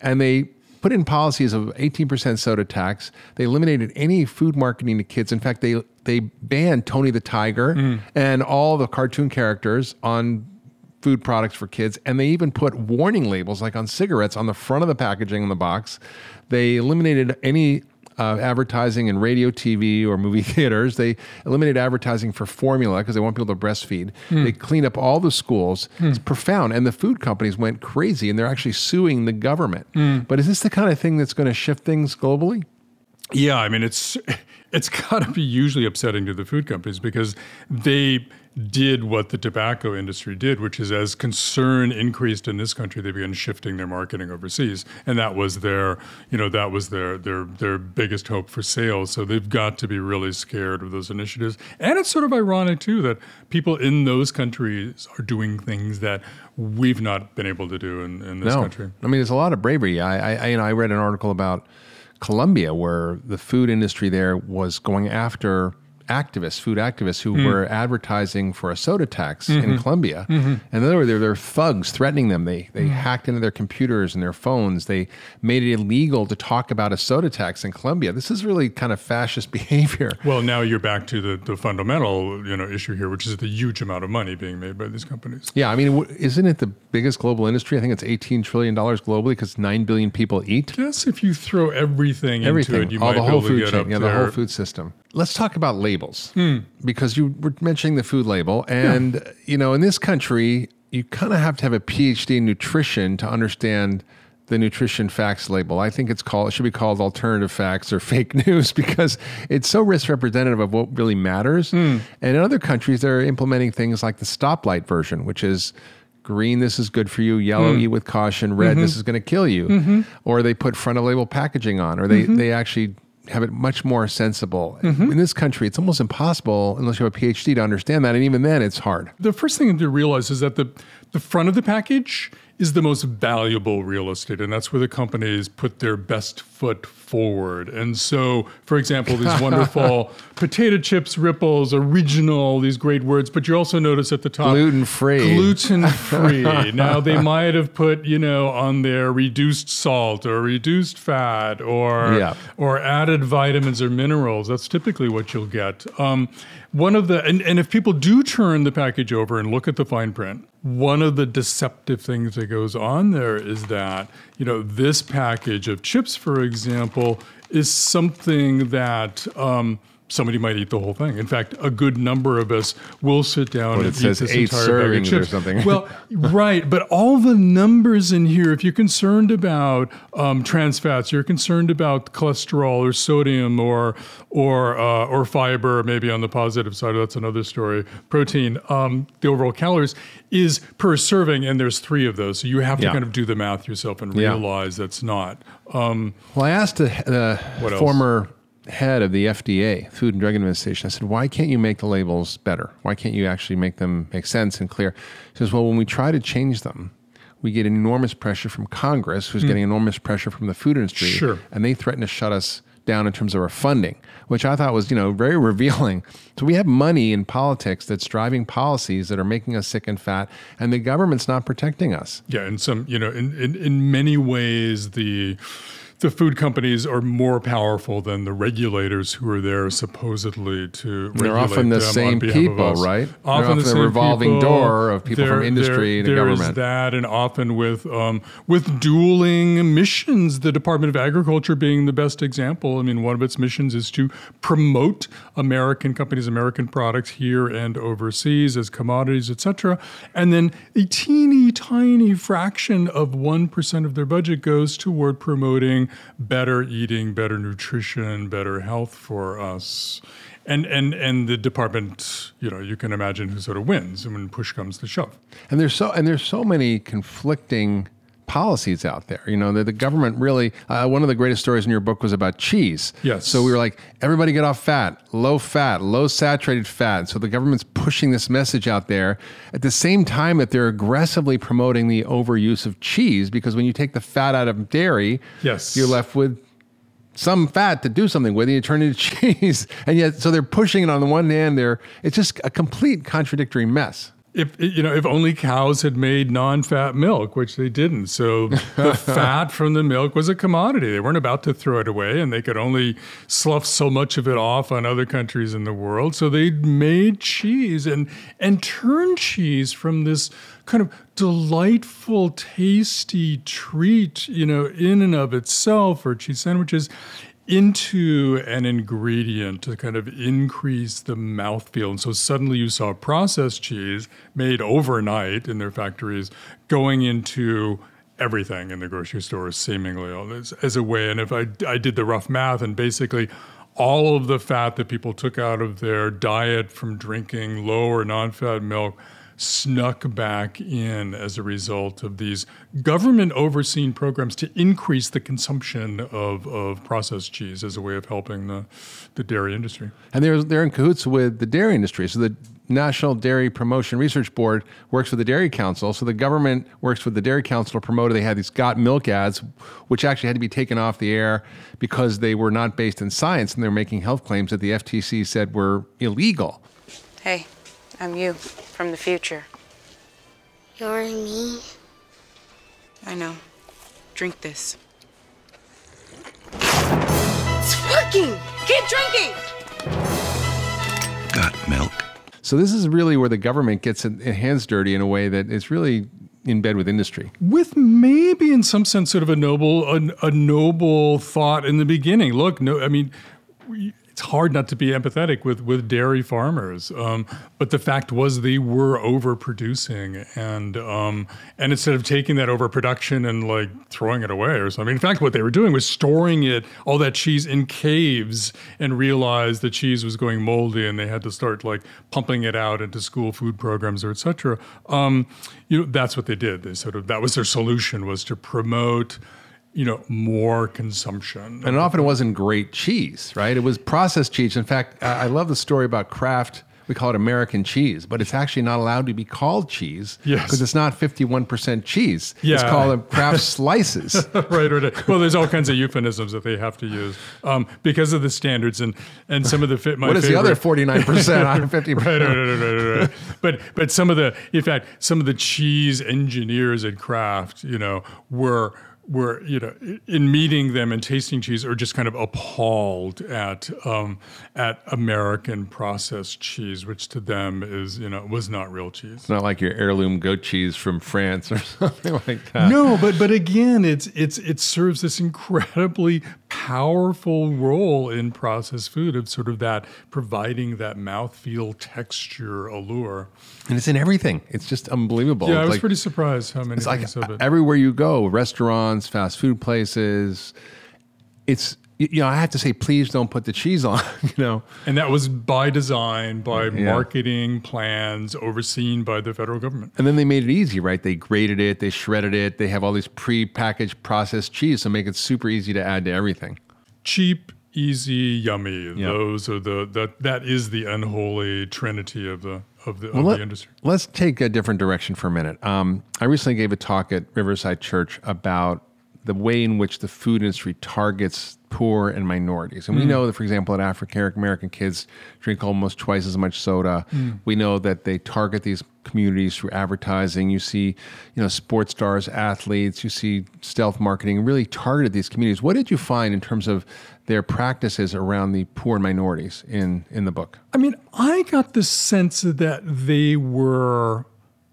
and they put in policies of 18% soda tax. They eliminated any food marketing to kids. In fact, they they banned Tony the Tiger mm. and all the cartoon characters on food products for kids. And they even put warning labels, like on cigarettes, on the front of the packaging on the box. They eliminated any uh, advertising in radio, TV, or movie [laughs] theaters. They eliminated advertising for formula because they want people to breastfeed. Hmm. They cleaned up all the schools. Hmm. It's profound. And the food companies went crazy and they're actually suing the government. Hmm. But is this the kind of thing that's going to shift things globally? Yeah, I mean it's [laughs] it's got to be usually upsetting to the food companies because they did what the tobacco industry did, which is as concern increased in this country, they began shifting their marketing overseas, and that was their you know that was their their their biggest hope for sales. So they've got to be really scared of those initiatives, and it's sort of ironic too that people in those countries are doing things that we've not been able to do in, in this country. I mean, there's a lot of bravery. I, I, you know, I read an article about Colombia where the food industry there was going after activists, food activists who hmm. were advertising for a soda tax in mm-hmm. Colombia. Mm-hmm. And they were there, there were thugs threatening them. They they mm. hacked into their computers and their phones. They made it illegal to talk about a soda tax in Colombia. This is really kind of fascist [laughs] behavior. Well, now you're back to the, the fundamental you know issue here, which is the huge amount of money being made by these companies. Yeah, I mean, isn't it the biggest global industry? I think it's $18 trillion globally because 9 billion people eat. Yes, if you throw everything, everything, into it, you all might the be whole able to food get chain, yeah, the whole food system. Let's talk about labels Hmm. because you were mentioning the food label, and you know, in this country, you kind of have to have a PhD in nutrition to understand the nutrition facts label. I think it's called it should be called alternative facts or [laughs] fake news because it's so risk representative of what really matters. Hmm. And in other countries, they're implementing things like the stoplight version, which is green this is good for you yellow Hmm. eat with caution red Mm-hmm. this is going to kill you or they put front of label packaging on or they Mm-hmm. they actually have it much more sensible. Mm-hmm. In this country, it's almost impossible unless you have a PhD to understand that, and even then, it's hard. The first thing to realize is that the the front of the package is the most valuable real estate, and that's where the companies put their best foot forward. And so, for example, these [laughs] wonderful potato chips, ripples, original, these great words, but you also notice at the top Gluten free. gluten free. [laughs] now they might have put, you know, on there reduced salt or reduced fat or Yeah. or added vitamins or minerals. That's typically what you'll get. Um, one of the and, and if people do turn the package over and look at the fine print, one of the deceptive things that goes on there is that you know this package of chips, for example, is something that. Um, Somebody might eat the whole thing. In fact, a good number of us will sit down But and it says eat this eight entire bag of servings or chips. something. Well, [laughs] right, but all the numbers in here, if you're concerned about um, trans fats, you're concerned about cholesterol or sodium or or uh, or fiber, maybe on the positive side, that's another story. Protein, um, the overall calories is per serving, and there's three of those, so you have to Yeah. kind of do the math yourself and Yeah. realize that's not. Um, Well, I asked the, the else? former head of the FDA, Food and Drug Administration, I said, why can't you make the labels better? Why can't you actually make them make sense and clear? He says, well, when we try to change them, we get enormous pressure from Congress, who's hmm. getting enormous pressure from the food industry. Sure. And they threaten to shut us down in terms of our funding, which I thought was, you know, very [laughs] revealing. So we have money in politics that's driving policies that are making us sick and fat, and the government's not protecting us. Yeah, and some, you know, in, in, in many ways, the the food companies are more powerful than the regulators who are there supposedly to They're often the on same people, right? Often, often the the revolving people. door of people from industry there is government. that, and often with um, with dueling missions. The Department of Agriculture being the best example. I mean, one of its missions is to promote American companies, American products here and overseas as commodities, etc. And then a teeny tiny fraction of one percent of their budget goes toward promoting better eating, better nutrition, better health for us. And, and and the department, you know, you can imagine who sort of wins when push comes to shove. And there's so and there's so many conflicting policies out there. You know, that the government really. Uh, one of the greatest stories in your book was about cheese. Yes. So we were like, everybody get off fat, low fat, low saturated fat. So the government's pushing this message out there at the same time that they're aggressively promoting the overuse of cheese because when you take the fat out of dairy, Yes. you're left with some fat to do something with, and you turn it into [laughs] cheese. And yet, so they're pushing it on the one hand. They're it's just a complete contradictory mess. If you know if only cows had made non-fat milk which they didn't. So [laughs] the fat from the milk was a commodity. They weren't about to throw it away and they could only slough so much of it off on other countries in the world. So they made cheese and and turned cheese from this kind of delightful tasty treat you know in and of itself or cheese sandwiches into an ingredient to kind of increase the mouthfeel. And so suddenly you saw processed cheese made overnight in their factories going into everything in the grocery store, seemingly as, as a way. And if I, I did the rough math and basically all of the fat that people took out of their diet from drinking low or non fat milk snuck back in as a result of these government overseen programs to increase the consumption of, of processed cheese as a way of helping the, the dairy industry. And they're, they're in cahoots with the dairy industry. So the National Dairy Promotion Research Board works with the Dairy Council. So the government works with the Dairy Council to promote it. They had these Got Milk ads, which actually had to be taken off the air because they were not based in science and they're making health claims that the FTC said were illegal. Hey, I'm you from the future. You're me? I know. Drink this. It's working! Keep drinking! Got milk. So this is really where the government gets its hands dirty in a way that is really in bed with industry. With maybe in some sense sort of a noble a, a noble thought in the beginning. Look, no, I mean, we, it's hard not to be empathetic with with dairy farmers, um, but the fact was they were overproducing, and um, and instead of taking that overproduction and like throwing it away or something, in fact, what they were doing was storing it all that cheese in caves, and realized the cheese was going moldy, and they had to start like pumping it out into school food programs or etc. Um, you know, that's what they did. They sort of that was their solution was to promote you know, more consumption. And often it wasn't great cheese, right? It was processed cheese. In fact, I I love the story about Kraft. We call it American cheese, but it's actually not allowed to be called cheese Yes. because it's not 51% cheese. It's Yeah. called a Kraft slices. [laughs] right, right. Well, there's all kinds of euphemisms that they have to use um, because of the standards and and some of the fit. What is the other 49% out of 50%? [laughs] right, right, right, right, right, right. But but some of the, in fact, some of the cheese engineers at Kraft, you know, were were you know in meeting them and tasting cheese are just kind of appalled at um, at American processed cheese, which to them is you know was not real cheese. It's not like your heirloom goat cheese from France or [laughs] something like that. No, but but again, it's it's it serves this incredibly powerful role in processed food of sort of that providing that mouthfeel texture allure. And it's in everything. It's just unbelievable. Yeah, I was like- pretty surprised how many It's like things of it. everywhere you go, restaurants, fast food places. It's you know, I have to say, please don't put the cheese on. [laughs] You know, And that was by design, by Yeah. marketing plans overseen by the federal government. and then they made it easy, right? They grated it, they shredded it, they have all these pre-packaged processed cheese to make it super easy to add to everything. Cheap, easy, yummy. Yeah. Those are the that that is the unholy trinity of the of the, of Let, the industry. us take a different direction for a minute. Um, I recently gave a talk at Riverside Church about the way in which the food industry targets poor and minorities. And we mm. know that, for example, that African American kids drink almost twice as much soda. Mm. We know that they target these communities through advertising. You see, you know, sports stars, athletes. You see stealth marketing really targeted these communities. What did you find in terms of their practices around the poor minorities in in the book? I mean, I got the sense that they were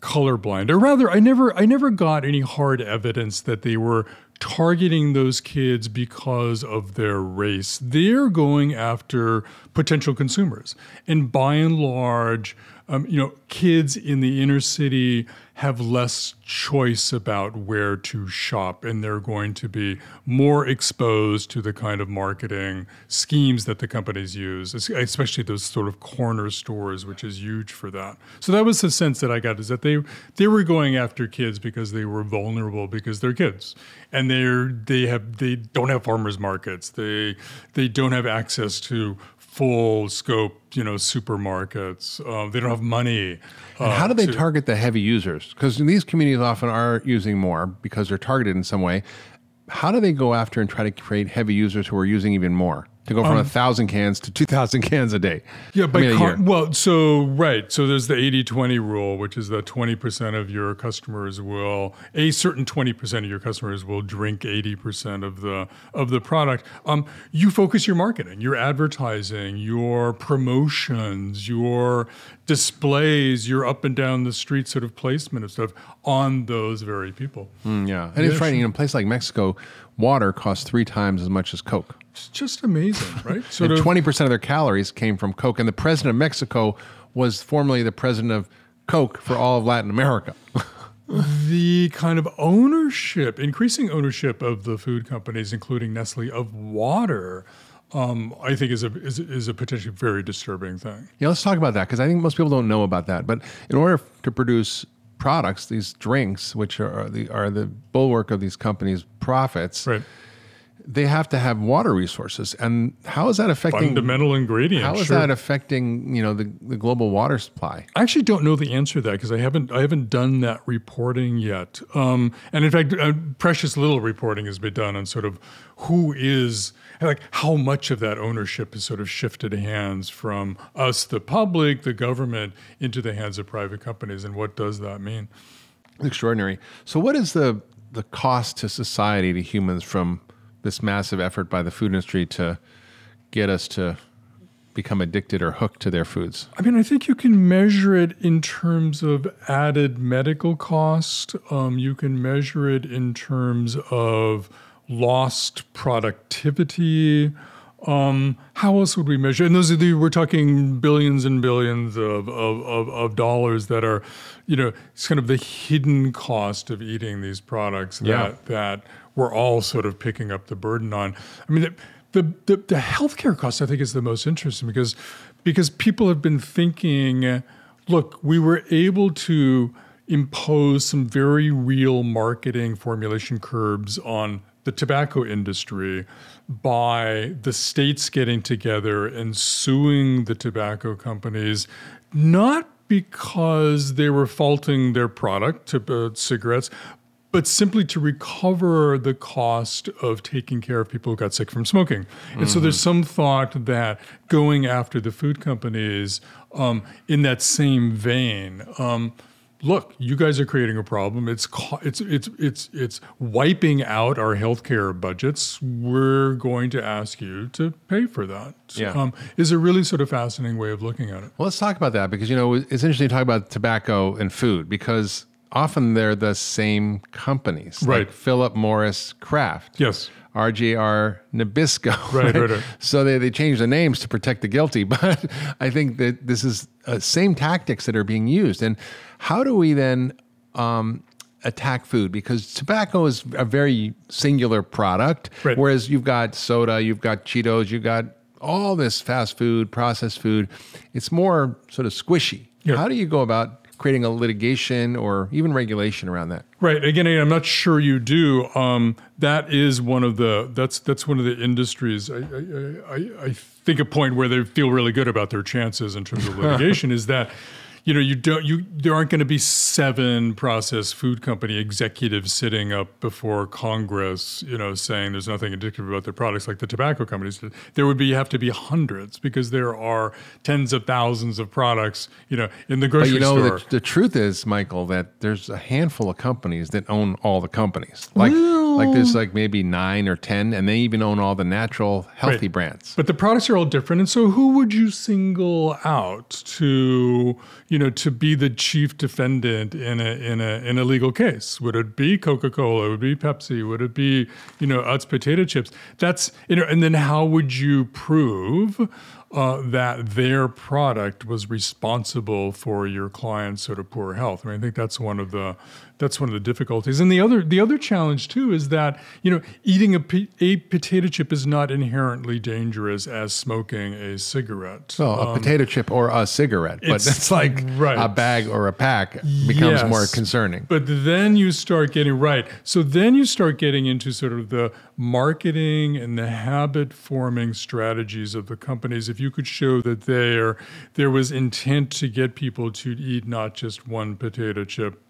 colorblind, or rather, I never, I never got any hard evidence that they were targeting those kids because of their race. They're going after potential consumers, and by and large, um, you know, kids in the inner city have less choice about where to shop, and they're going to be more exposed to the kind of marketing schemes that the companies use, especially those sort of corner stores, which is huge for that. So that was the sense that I got is that they they were going after kids because they were vulnerable because they're kids, and they're they have they don't have farmers markets, they they don't have access to full scope, you know, supermarkets. Uh, they don't have money. And how uh, do they to- target the heavy users? Because these communities often are using more because they're targeted in some way. How do they go after and try to create heavy users who are using even more? To go from a thousand cans to two thousand [laughs] cans a day. Um, Yeah, I by mean, year. well, so right, so there's the 80-20 rule, which is that 20% of your customers will a certain 20% of your customers will drink 80% of the of the product. Um, you focus your marketing, your advertising, your promotions, your displays, your up and down the street sort of placement of stuff on those very people. Mm, yeah, and it's right. In a place like Mexico, water costs three times as much as Coke. It's just amazing, right? [laughs] Sort and twenty percent of their calories came from Coke. And the president of Mexico was formerly the president of Coke for all of Latin America. [laughs] the kind of ownership, increasing ownership of the food companies, including Nestle, of water, um, I think is a is, is a potentially very disturbing thing. Yeah, let's talk about that because I think most people don't know about that. But in order to produce products, these drinks, which are the are the bulwark of these companies' profits, Right. They have to have water resources. And how is that affecting? Fundamental ingredient. How is sure. that affecting you know the, the global water supply? I actually don't know the answer to that because I haven't I haven't done that reporting yet. Um, and in fact, uh, precious little reporting has been done on sort of who is like how much of that ownership has sort of shifted hands from us, the public, the government, into the hands of private companies, and what does that mean? Extraordinary. So, what is the the cost to society to humans from this massive effort by the food industry to get us to become addicted or hooked to their foods? I mean, I think you can measure it in terms of added medical cost. Um, you can measure it in terms of lost productivity. Um, how else would we measure? And those are the we're talking billions and billions of, of, of, of dollars that are, you know, it's kind of the hidden cost of eating these products that Yeah. that we're all sort of picking up the burden on. I mean, the, the, the, the healthcare cost, I think, is the most interesting because, because people have been thinking, look, we were able to impose some very real marketing formulation curbs on the tobacco industry by the states getting together and suing the tobacco companies, not because they were faulting their product, uh, cigarettes, but simply to recover the cost of taking care of people who got sick from smoking. And mm-hmm. so there's some thought that going after the food companies um, in that same vein. Um, look, you guys are creating a problem. It's it's it's it's it's wiping out our healthcare budgets. We're going to ask you to pay for that. Yeah. Um, is a really sort of fascinating way of looking at it. Well, let's talk about that because you know it's interesting to talk about tobacco and food because often they're the same companies, right? Like Philip Morris Kraft. Yes. RJR Nabisco. [laughs] Right, right, right, right. [laughs] So they, they changed the names to protect the guilty. [laughs] But I think that this is uh, same tactics that are being used. And how do we then um, attack food? Because tobacco is a very singular product, right. whereas you've got soda, you've got Cheetos, you've got all this fast food, processed food. It's more sort of squishy. How do you go about creating a litigation or even regulation around that. Right. Again, I'm not sure you do. Um, that is one of the that's that's one of the industries. I, I, I, I think a point where they feel really good about their chances in terms of [laughs] litigation is that you know, you don't you there aren't going to be seven processed food company executives sitting up before Congress, you know, saying there's nothing addictive about their products like the tobacco companies. There would be have to be hundreds because there are tens of thousands of products, you know, in the grocery but you know, store. The, the truth is, Michael, that there's a handful of companies that own all the companies. Like well, like there's like maybe nine or ten, and they even own all the natural healthy right. brands. But the products are all different, and so who would you single out to? you know, to be the chief defendant in a in a in a legal case? Would it be Coca Cola? Would it be Pepsi? Would it be you know Utz potato chips? That's you know, and then how would you prove uh, that their product was responsible for your client's sort of poor health? I mean, I think that's one of the that's one of the difficulties. And the other the other challenge too is that you know eating a, a potato chip is not inherently dangerous as smoking a cigarette. A um, potato chip or a cigarette, but it's, it's like right. a bag or a pack becomes yes. more concerning. But then you start getting right. So then you start getting into sort of the marketing and the habit forming strategies of the companies. If you could show that there there was intent to get people to eat not just one potato chip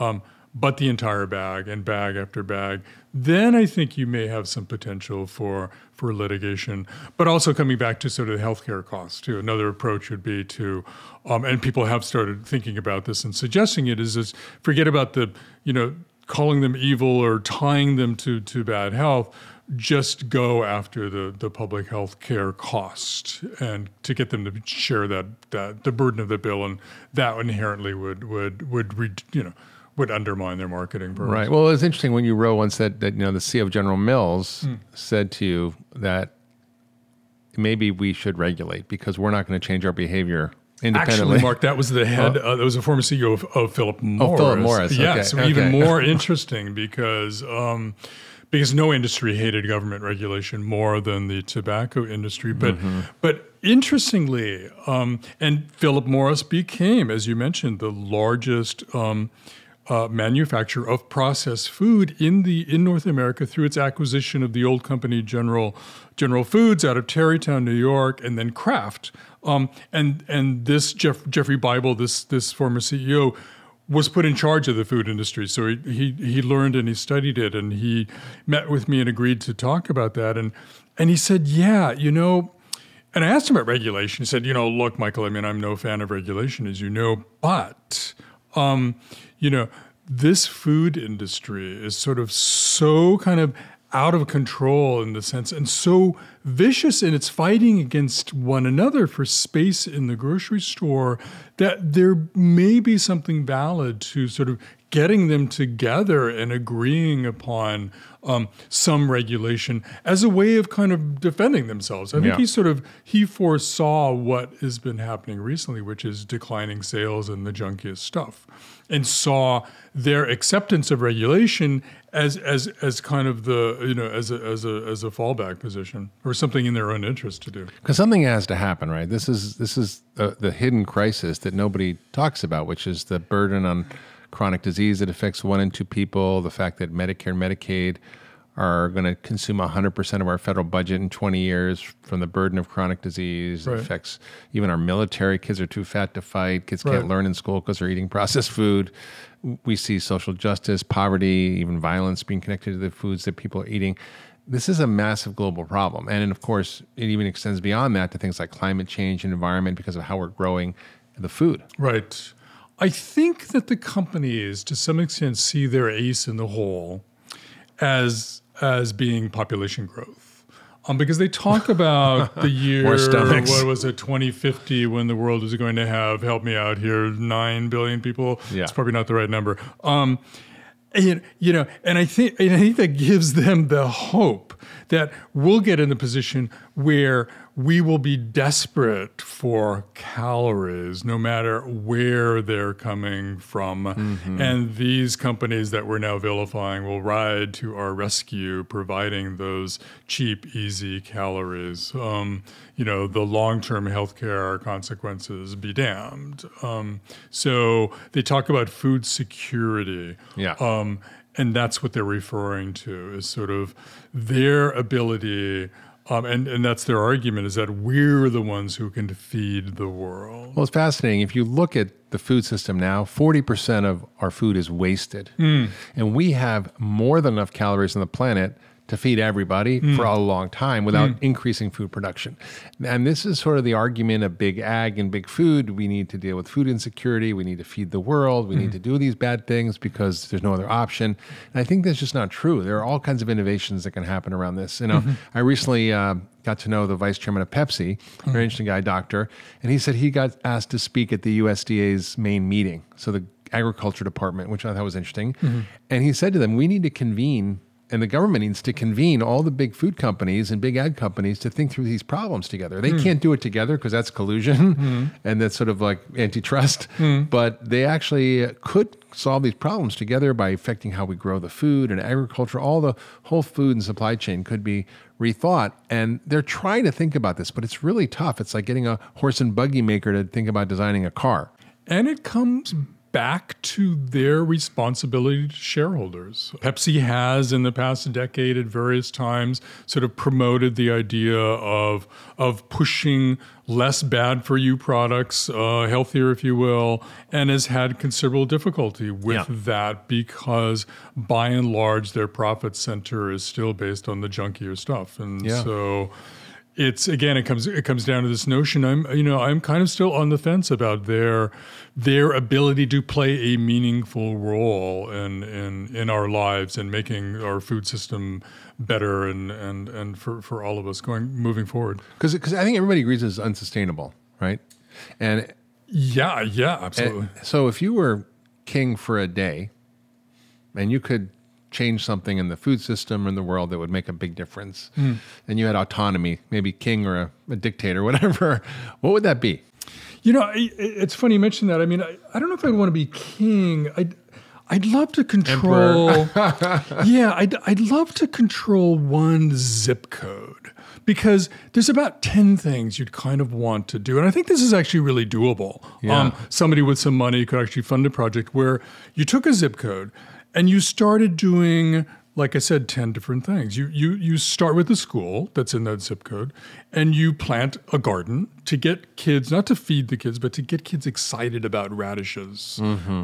um, but the entire bag and bag after bag, then I think you may have some potential for for litigation. But also coming back to sort of the healthcare costs too. Another approach would be to, um, and people have started thinking about this and suggesting it is, is forget about the you know calling them evil or tying them to to bad health. Just go after the, the public health care cost and to get them to share that, that the burden of the bill and that inherently would would would you know would undermine their marketing purpose. Right. Well, it's interesting when you wrote once that, that you know the CEO of General Mills mm. said to you that maybe we should regulate because we're not going to change our behavior independently. Actually, Mark, that was the head. Oh. Uh, that was a former CEO of, of Philip Morris. Oh, Philip Morris. Yes, okay. even more [laughs] interesting because. Um, because no industry hated government regulation more than the tobacco industry. But mm-hmm. but interestingly, um, and Philip Morris became, as you mentioned, the largest um, uh, manufacturer of processed food in the in North America through its acquisition of the old company General General Foods out of Tarrytown, New York, and then Kraft. Um, and and this Jeff, Geoffrey Bible, this this former CEO, was put in charge of the food industry. So he, he he learned and he studied it, and he met with me and agreed to talk about that. And and he said, yeah, you know. And I asked him about regulation. He said, you know, look, Michael, I mean, I'm no fan of regulation, as you know, but um, you know, this food industry is sort of so kind of out of control in the sense and so vicious in its fighting against one another for space in the grocery store that there may be something valid to sort of getting them together and agreeing upon um, some regulation as a way of kind of defending themselves. I think yeah. he sort of he foresaw what has been happening recently, which is declining sales and the junkiest stuff, and saw their acceptance of regulation as as as kind of the you know as a as a as a fallback position or something in their own interest to do. Because something has to happen, right? This is this is the, the hidden crisis that nobody talks about, which is the burden on chronic disease that affects one in two people, the fact that Medicare and Medicaid are going to consume 100% of our federal budget in 20 years from the burden of chronic disease. Right. It affects even our military. Kids are too fat to fight. Kids Right. can't learn in school because they're eating processed food. We see social justice, poverty, even violence being connected to the foods that people are eating. This is a massive global problem. And of course, it even extends beyond that to things like climate change and environment because of how we're growing the food. Right. I think that the companies, to some extent, see their ace in the hole as as being population growth, um, because they talk [laughs] about the year what was it, 2050, when the world is going to have help me out here, nine billion people. Yeah. It's probably not the right number. Um, and, you know, and I think and I think that gives them the hope that we'll get in the position where we will be desperate for calories, no matter where they're coming from. And these companies that we're now vilifying will ride to our rescue, providing those cheap, easy calories. Um, you know, the long-term healthcare consequences be damned. Um, so they talk about food security. Yeah. Um, and that's what they're referring to is sort of their ability. Um, and, and that's their argument is that we're the ones who can feed the world. Well, it's fascinating. If you look at the food system now, 40% of our food is wasted. And we have more than enough calories on the planet to feed everybody mm. for a long time without mm. increasing food production. And this is sort of the argument of big ag and big food. We need to deal with food insecurity. We need to feed the world. We need mm. to do these bad things because there's no other option. And I think that's just not true. There are all kinds of innovations that can happen around this. You know, mm-hmm. I recently uh, got to know the vice chairman of Pepsi, very interesting guy, doctor, and he said he got asked to speak at the USDA's main meeting. So the agriculture department, which I thought was interesting. Mm-hmm. And he said to them, we need to convene and the government needs to convene all the big food companies and big ag companies to think through these problems together. They hmm. can't do it together because that's collusion hmm. and that's sort of like antitrust. Hmm. But they actually could solve these problems together by affecting how we grow the food and agriculture. All the whole food and supply chain could be rethought. And they're trying to think about this, but it's really tough. It's like getting a horse and buggy maker to think about designing a car. And it comes back to their responsibility to shareholders. Pepsi has, in the past decade, at various times, sort of promoted the idea of of pushing less bad for you products, uh, healthier, if you will, and has had considerable difficulty with Yeah. that because, by and large, their profit center is still based on the junkier stuff, and Yeah. so it's again it comes it comes down to this notion i'm you know i'm kind of still on the fence about their their ability to play a meaningful role in in in our lives and making our food system better and and and for for all of us going moving forward Because because I think everybody agrees it's unsustainable, right? And yeah yeah absolutely So if you were king for a day and you could change something in the food system or in the world that would make a big difference and you had autonomy, maybe king or a, a dictator, [laughs] whatever, what would that be? You know, I- it's funny you mention that. I mean, I, I don't know if I'd want to be king. I'd, I'd love to control. [laughs] yeah, I'd, I'd love to control one zip code because there's about 10 things you'd kind of want to do. And I think this is actually really doable. Um, somebody with some money could actually fund a project where you took a zip code and you started doing like I said, 10 different things. You, you, you start with the school that's in that zip code and you plant a garden to get kids, not to feed the kids, but to get kids excited about radishes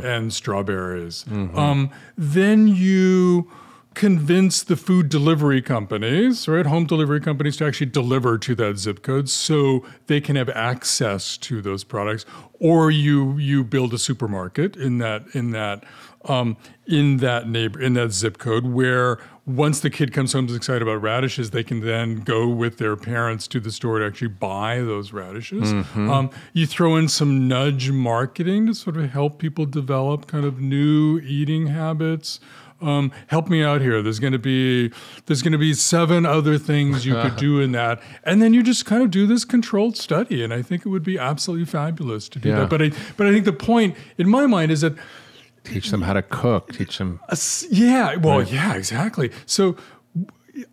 and strawberries. Um, then you convince the food delivery companies, right, home delivery companies to actually deliver to that zip code so they can have access to those products. Or you you build a supermarket in that in that um, in that neighbor in that zip code where once the kid comes home is excited about radishes, they can then go with their parents to the store to actually buy those radishes. Um, you throw in some nudge marketing to sort of help people develop kind of new eating habits. Um, help me out here. There's going to be there's going to be seven other things you could [laughs] do in that, and then you just kind of do this controlled study. And I think it would be absolutely fabulous to do Yeah. that. But I but I think the point in my mind is that Teach them how to cook, teach them. s- yeah, well, yeah, exactly. So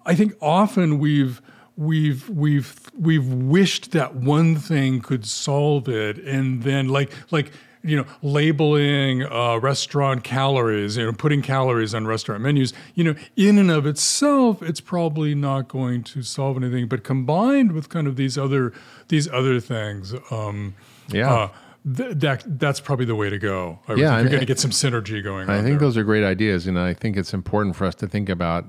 I think often we've we've we've we've wished that one thing could solve it, and then like like you know, labeling uh, restaurant calories, you know, putting calories on restaurant menus, you know, in and of itself, it's probably not going to solve anything. But combined with kind of these other these other things, um, Yeah. uh, th- that that's probably the way to go. I Yeah, think you're going to get some synergy going. I think there. those are great ideas, and I think it's important for us to think about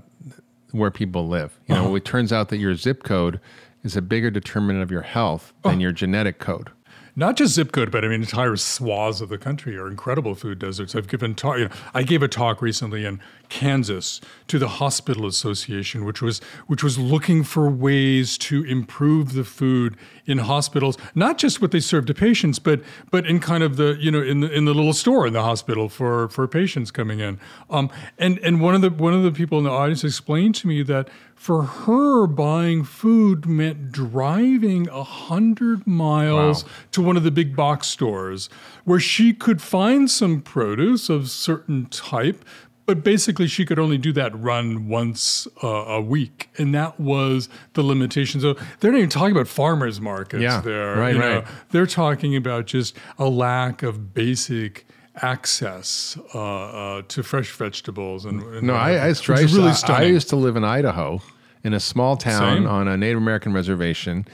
where people live. You know, uh-huh. it turns out that your zip code is a bigger determinant of your health than oh. your genetic code. Not just zip code, but I mean entire swaths of the country are incredible food deserts. I've given talk. You know, I gave a talk recently in Kansas to the Hospital Association, which was which was looking for ways to improve the food in hospitals, not just what they serve to patients, but but in kind of the you know in the in the little store in the hospital for for patients coming in. Um, and and one of the one of the people in the audience explained to me that for her buying food meant driving a hundred miles Wow. to one of the big box stores where she could find some produce of certain type but basically she could only do that run once uh, a week and that was the limitation so they're not even talking about farmers markets Yeah, there right, you know. right. they're talking about just a lack of basic access uh, uh, to fresh vegetables and, and No, I, I, which I, is used to- really I- I used to live in Idaho in a small town Same. on a Native American reservation.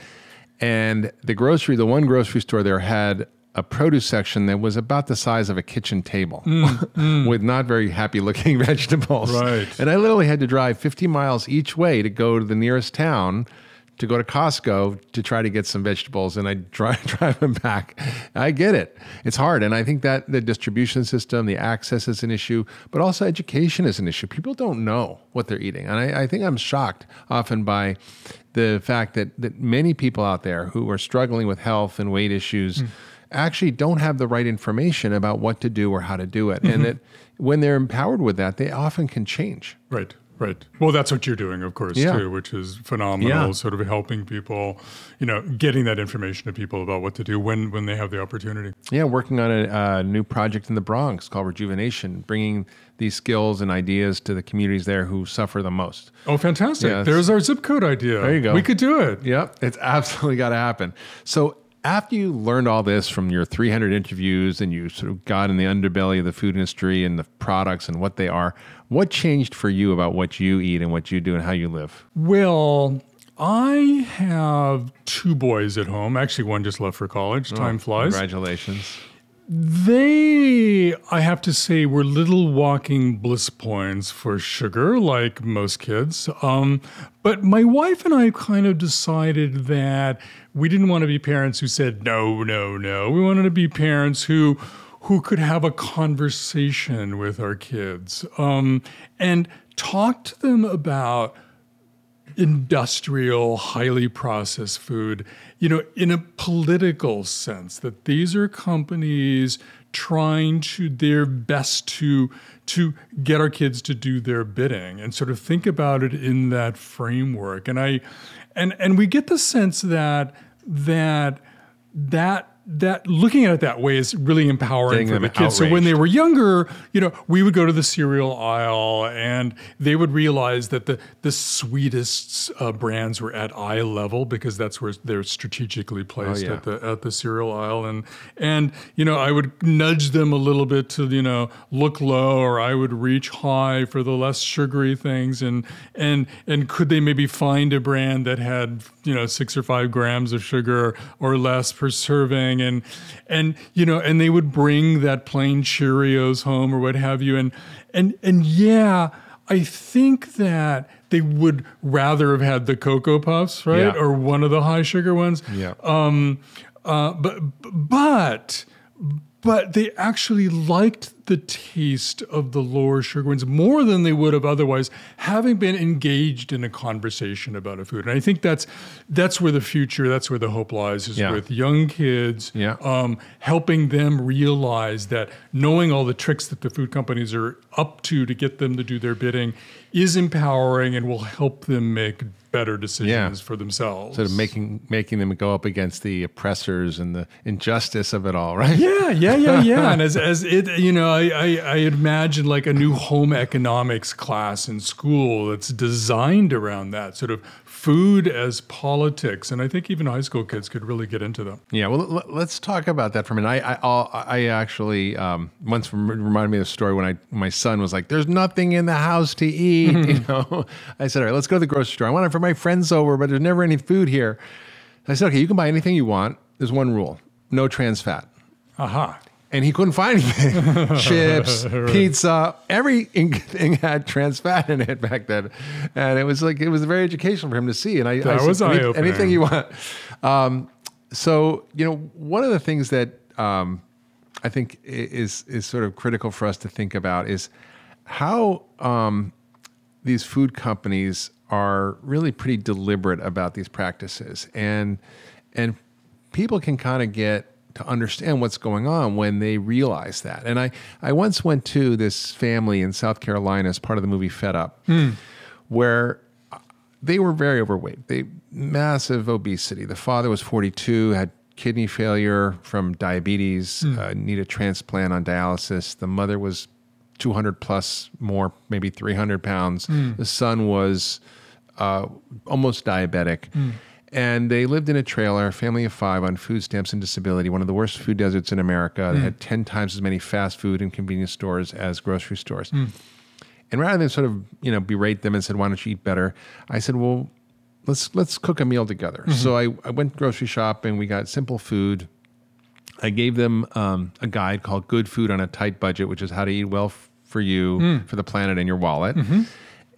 And the grocery, the one grocery store there had a produce section that was about the size of a kitchen table [laughs] with not very happy looking [laughs] vegetables. Mm, Right. And I literally had to drive 50 miles each way to go to the nearest town to go to Costco to try to get some vegetables and I drive [laughs] drive them back. I get it. It's hard. And I think that the distribution system, the access is an issue, but also education is an issue. People don't know what they're eating. And I, I think I'm shocked often by the fact that that many people out there who are struggling with health and weight issues mm. actually don't have the right information about what to do or how to do it. And mm-hmm. that when they're empowered with that, they often can change. Right, right. Well, that's what you're doing, of course, Yeah. too, which is phenomenal. Yeah. Sort of helping people, you know, getting that information to people about what to do when when they have the opportunity. Yeah, working on a, uh new project in the Bronx called Rejuvenation, bringing these skills and ideas to the communities there who suffer the most. Oh, fantastic! There's our zip code idea. There you go. We could do it. Yep, it's [laughs] absolutely got to happen. So, after you learned all this from your 300 interviews and you sort of got in the underbelly of the food industry and the products and what they are, what changed for you about what you eat and what you do and how you live? Well, I have two boys at home. Actually, one just left for college. Time flies. Congratulations. They, I have to say, were little walking bliss points for sugar, like most kids. Um, but my wife and I kind of decided that we didn't want to be parents who said no, no, no. We wanted to be parents who who could have a conversation with our kids um, and talk to them about industrial, highly processed food, you know, in a political sense, that these are companies trying to their best to to get our kids to do their bidding and sort of think about it in that framework. And I and and we get the sense that that that that looking at it that way is really empowering Getting for the kids. So when they were younger, you know, we would go to the cereal aisle and they would realize that the the sweetest uh, brands were at eye level because that's where they're strategically placed yeah. at the at the cereal aisle and and you know I would nudge them a little bit to you know look low or I would reach high for the less sugary things and and and could they maybe find a brand that had you know six or five grams of sugar or less per serving and and you know and they would bring that plain Cheerios home or what have you and and and yeah I think that they would rather have had the Cocoa Puffs, right? Yeah. Or one of the high sugar ones. Yeah. Um, uh, but but but they actually liked the taste of the lower sugar ones more than they would have otherwise, having been engaged in a conversation about a food. And I think that's that's where the future, that's where the hope lies, is Yeah. with young kids, Yeah. um, helping them realize that knowing all the tricks that the food companies are up to to get them to do their bidding is empowering and will help them make better decisions for themselves. Sort of making making them go up against the oppressors and the injustice of it all, right? Yeah, yeah, yeah, yeah. [laughs] and as, as it, you know, I, I, I imagine like a new home economics class in school that's designed around that sort of food as politics. And I think even high school kids could really get into them. Yeah, well, l- let's talk about that for a minute. I I, I'll- actually um, once reminded me of the story when I my son was like, "There's nothing in the house to eat." [laughs] you [laughs] know, I said, "All right, let's go to the grocery store. I want it for my friends over, but there's never any food here." I said, "Okay, you can buy anything you want. There's one rule: no trans fat." Aha. And he couldn't find anything. [laughs] Chips, pizza, everything [laughs] had trans fat in it back then, and it was like it was very educational for him to see. And I, That I was "Any- anything you want. Um, so you know, one of the things that um, I think is is sort of critical for us to think about is how um, these food companies are really pretty deliberate about these practices and and people can kind of get to understand what's going on when they realize that and i i once went to this family in south carolina as part of the movie fed up hmm. where uh, they were very overweight. They massive obesity. The father was 42, had kidney failure from diabetes, hmm. uh, needed transplant on dialysis. The mother was 200 plus more, maybe 300 pounds. Hmm. The son was uh, almost diabetic. And they lived in a trailer, a family of five, on food stamps and disability, one of the worst food deserts in America. They hmm. had 10 times as many fast food and convenience stores as grocery stores. Hmm. And rather than sort of you know berate them and said, "Why don't you eat better?" I said, "Well, let's let's cook a meal together." Hmm. So I, I went grocery shopping. We got simple food. I gave them um, a guide called "Good Food on a Tight Budget," which is how to eat well f- for you, for the planet, and your wallet. Mm-hmm.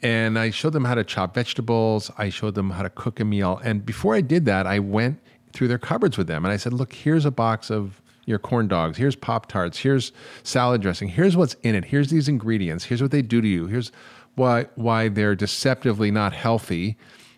And I showed them how to chop vegetables. I showed them how to cook a meal. And before I did that, I went through their cupboards with them and I said, "Look, here's a box of your corn dogs. Here's Pop Tarts. Here's salad dressing. Here's what's in it. Here's these ingredients. Here's what they do to you. Here's why why they're deceptively not healthy.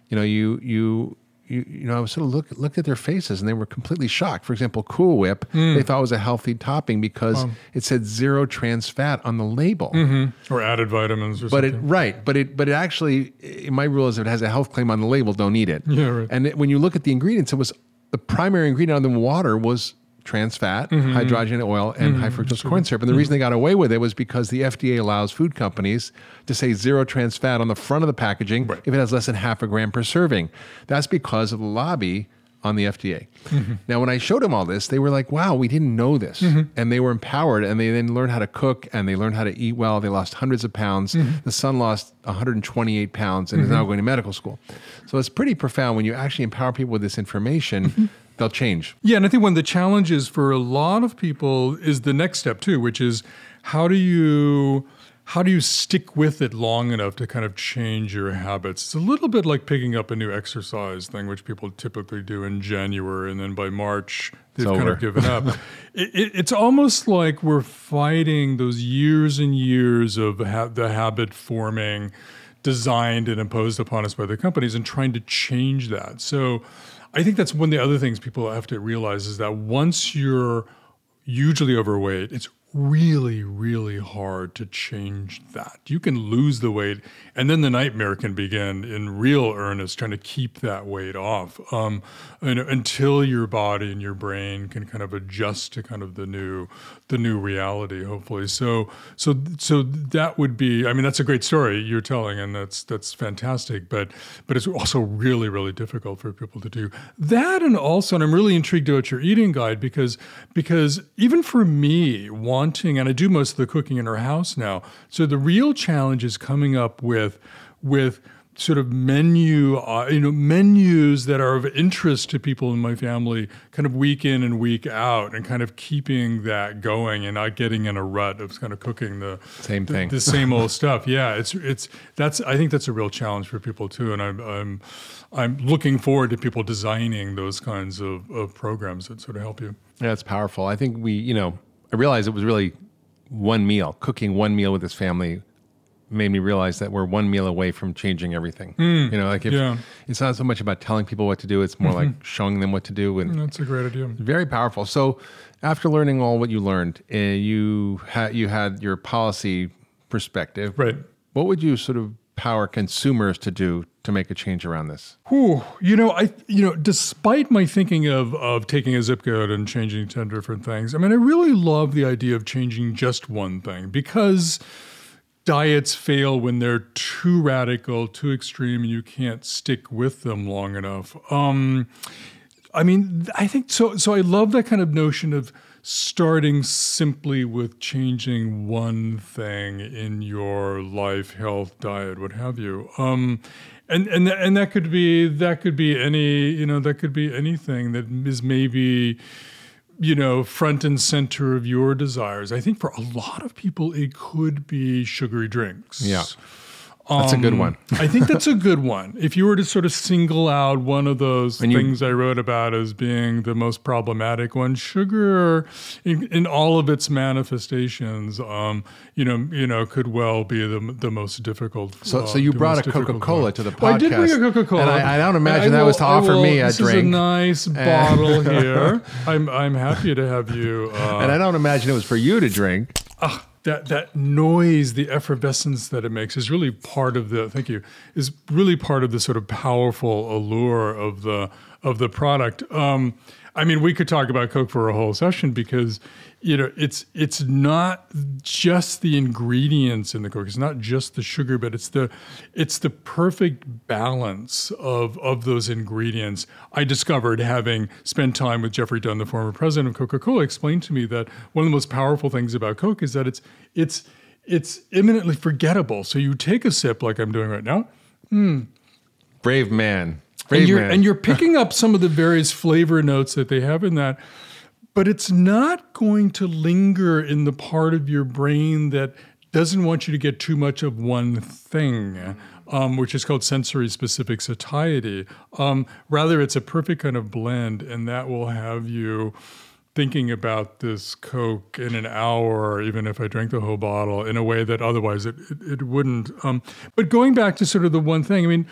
You know, you you you, you know, I was sort of look looked at their faces and they were completely shocked. For example, Cool Whip, hmm. they thought was a healthy topping because it said zero trans fat on the label. Mm-hmm. Or added vitamins or But it something. right, but it but it actually my rule is if it has a health claim on the label, don't eat it. Yeah, right. And it, when you look at the ingredients, it was the primary ingredient other than water was trans fat, Mm-hmm. hydrogenated oil, and high fructose corn syrup. And the reason they got away with it was because the FDA allows food companies to say zero trans fat on the front of the packaging if it has less than half a gram per serving. That's because of the lobby on the FDA. Mm-hmm. Now, when I showed them all this, they were like, wow, we didn't know this. Mm-hmm. And they were empowered and they then learned how to cook and they learned how to eat well. They lost hundreds of pounds. Mm-hmm. The son lost 128 pounds and is now going to medical school. So it's pretty profound when you actually empower people with this information, Mm-hmm. They'll change. Yeah, and I think one of the challenges for a lot of people is the next step too, which is how do you how do you stick with it long enough to kind of change your habits? It's a little bit like picking up a new exercise thing, which people typically do in January, and then by March they've kind over. of given up. [laughs] it, it, it's almost like we're fighting those years and years of ha- the habit forming designed and imposed upon us by the companies and trying to change that. So I think that's one of the other things people have to realize is that once you're hugely overweight, it's really, really hard to change that. You can lose the weight, and then the nightmare can begin in real earnest, trying to keep that weight off um, and, until your body and your brain can kind of adjust to kind of the new, the new reality. Hopefully, so so so that would be. I mean, that's a great story you're telling, and that's that's fantastic. But but it's also really, really difficult for people to do that, and also, and I'm really intrigued about your eating guide because because even for me, wanting, and I do most of the cooking in our house now. So the real challenge is coming up with with sort of menu, uh, you know, menus that are of interest to people in my family, kind of week in and week out, and kind of keeping that going and not getting in a rut of kind of cooking the Same the- thing. the same old stuff. Yeah, it's it's that's I think that's a real challenge for people too, and I'm I'm I'm looking forward to people designing those kinds of, of programs that sort of help you. Yeah, it's powerful. I think we, you know, I realized it was really one meal. Cooking one meal with this family made me realize that we're one meal away from changing everything. Hmm. you know, like if yeah. it's not so much about telling people what to do, it's more like mm-hmm. showing them what to do and mm, That's a great idea. very powerful. So, after learning all what you learned, uh, you had you had your policy perspective. Right. What would you sort of power consumers to do to make a change around this? Whew, you know, I you know, despite my thinking of of taking a zip code and changing ten different things, I mean, I really love the idea of changing just one thing because diets fail when they're too radical, too extreme, and you can't stick with them long enough. Um, I mean, I think so. So I love that kind of notion of starting simply with changing one thing in your life, health, diet, what have you. Um, and and and that could be that could be any you know that could be anything that is maybe you know, front and center of your desires. I think for a lot of people, it could be sugary drinks. Yeah. That's a good Um, one. I think that's a good one. If you were to sort of single out one of those you- things I wrote about as being the most problematic one, sugar in, in all of its manifestations, um, you know, you know, could well be the, the most difficult. So, uh, so you brought a Coca Cola to the podcast. Well, I did bring a Coca Cola, and I, I don't imagine that was to offer me a this drink. is a nice [laughs] bottle [laughs] here. I'm I'm happy to have you. Uh, and I don't imagine it was for you to drink. That that noise, the effervescence that it makes, is really part of the. Thank you. Is really part of the sort of powerful allure of the of the product. Um, I mean, we could talk about Coke for a whole session because you know it's it's not just the ingredients in the Coke. It's not just the sugar, but it's the it's the perfect balance of of those ingredients. I discovered having spent time with Jeffrey Dunn, the former president of Coca Cola, explained to me that one of the most powerful things about Coke is that it's it's it's imminently forgettable. So you take a sip like I'm doing right now, hmm. Brave man. Brave and you're man. and you're picking up some of the various flavor notes that they have in that, but it's not going to linger in the part of your brain that doesn't want you to get too much of one thing. Um, which is called sensory specific satiety. Um, rather, it's a perfect kind of blend, and that will have you thinking about this Coke in an hour, even if I drank the whole bottle, in a way that otherwise it, it, it wouldn't. Um, but going back to sort of the one thing, I mean,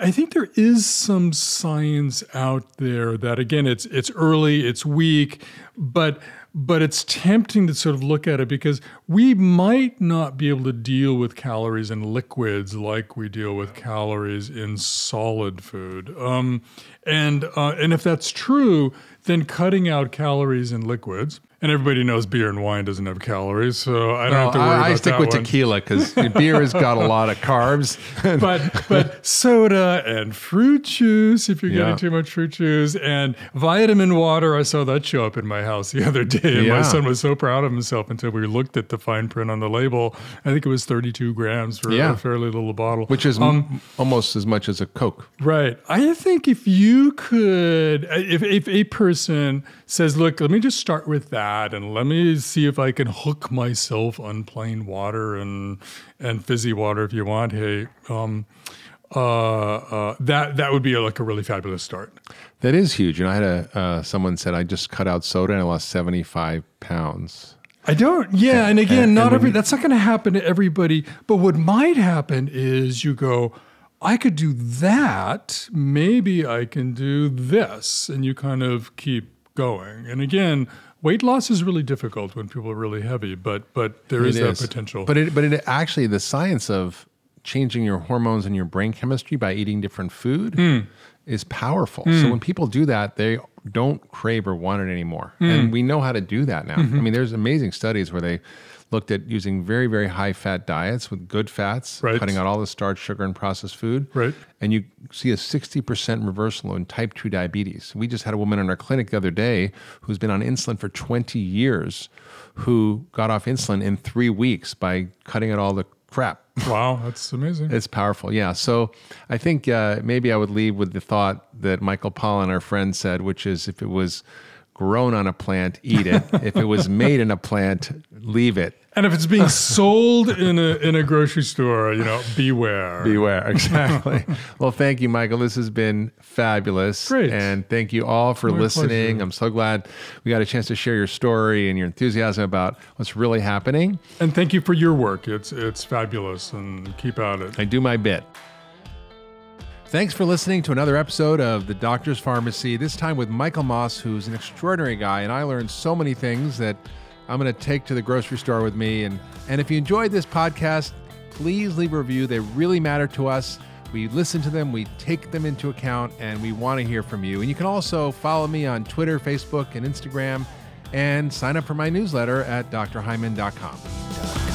I think there is some science out there that again it's it's early, it's weak, but but it's tempting to sort of look at it because we might not be able to deal with calories in liquids like we deal with calories in solid food. Um, and uh, and if that's true, then cutting out calories in liquids. And everybody knows beer and wine doesn't have calories, so I don't have to worry I, about I stick with one tequila because [laughs] beer has got a lot of carbs. [laughs] but but soda and fruit juice if you're Yeah. getting too much fruit juice and vitamin water. I saw that show up in my house the [laughs] other day, and Yeah. my son was so proud of himself until we looked at the fine print on the label. I think it was 32 grams for Yeah. a fairly little bottle, which is Um, m- almost as much as a Coke. Right. I think if you could, if, if a person says, look, let me just start with that and let me see if I can hook myself on plain water and, and fizzy water if you want, hey, um, uh, uh, that, that would be like a really fabulous start. That is huge. And I had a uh, someone said I just cut out soda and I lost seventy five pounds. I don't. Yeah, and again, and not when every. That's not going to happen to everybody. But what might happen is you go, I could do that. Maybe I can do this, and you kind of keep going. And again, weight loss is really difficult when people are really heavy, but but there is It that is. potential. But it but it actually the science of changing your hormones and your brain chemistry by eating different food Hmm. is powerful. So when people do that, they don't crave or want it anymore. Hmm. And we know how to do that now. Mm-hmm. I mean, there's amazing studies where they looked at using very, very high fat diets with good fats, Right. cutting out all the starch, sugar, and processed food. Right. And you see a 60% reversal in type 2 diabetes. We just had a woman in our clinic the other day who's been on insulin for 20 years who got off insulin in three weeks by cutting out all the crap. wow, that's amazing. It's powerful. Yeah. So I think uh, maybe I would leave with the thought that Michael Pollan, our friend, said, which is if it was grown on a plant, eat it. [laughs] if it was made in a plant, leave it. and if it's being [laughs] sold in a in a grocery store, you know, beware. Beware. [laughs] Exactly. well, thank you, Michael. This has been fabulous. Great. And thank you all for My listening. pleasure. I'm so glad we got a chance to share your story and your enthusiasm about what's really happening. And thank you for your work. It's it's fabulous, and keep at it. I do my bit. Thanks for listening to another episode of The Doctor's Pharmacy, this time with Michael Moss, who's an extraordinary guy. And I learned so many things that I'm going to take to the grocery store with me. And, and if you enjoyed this podcast, please leave a review. They really matter to us. We listen to them, we take them into account, and we want to hear from you. And you can also follow me on Twitter, Facebook, and Instagram, and sign up for my newsletter at drhyman.com.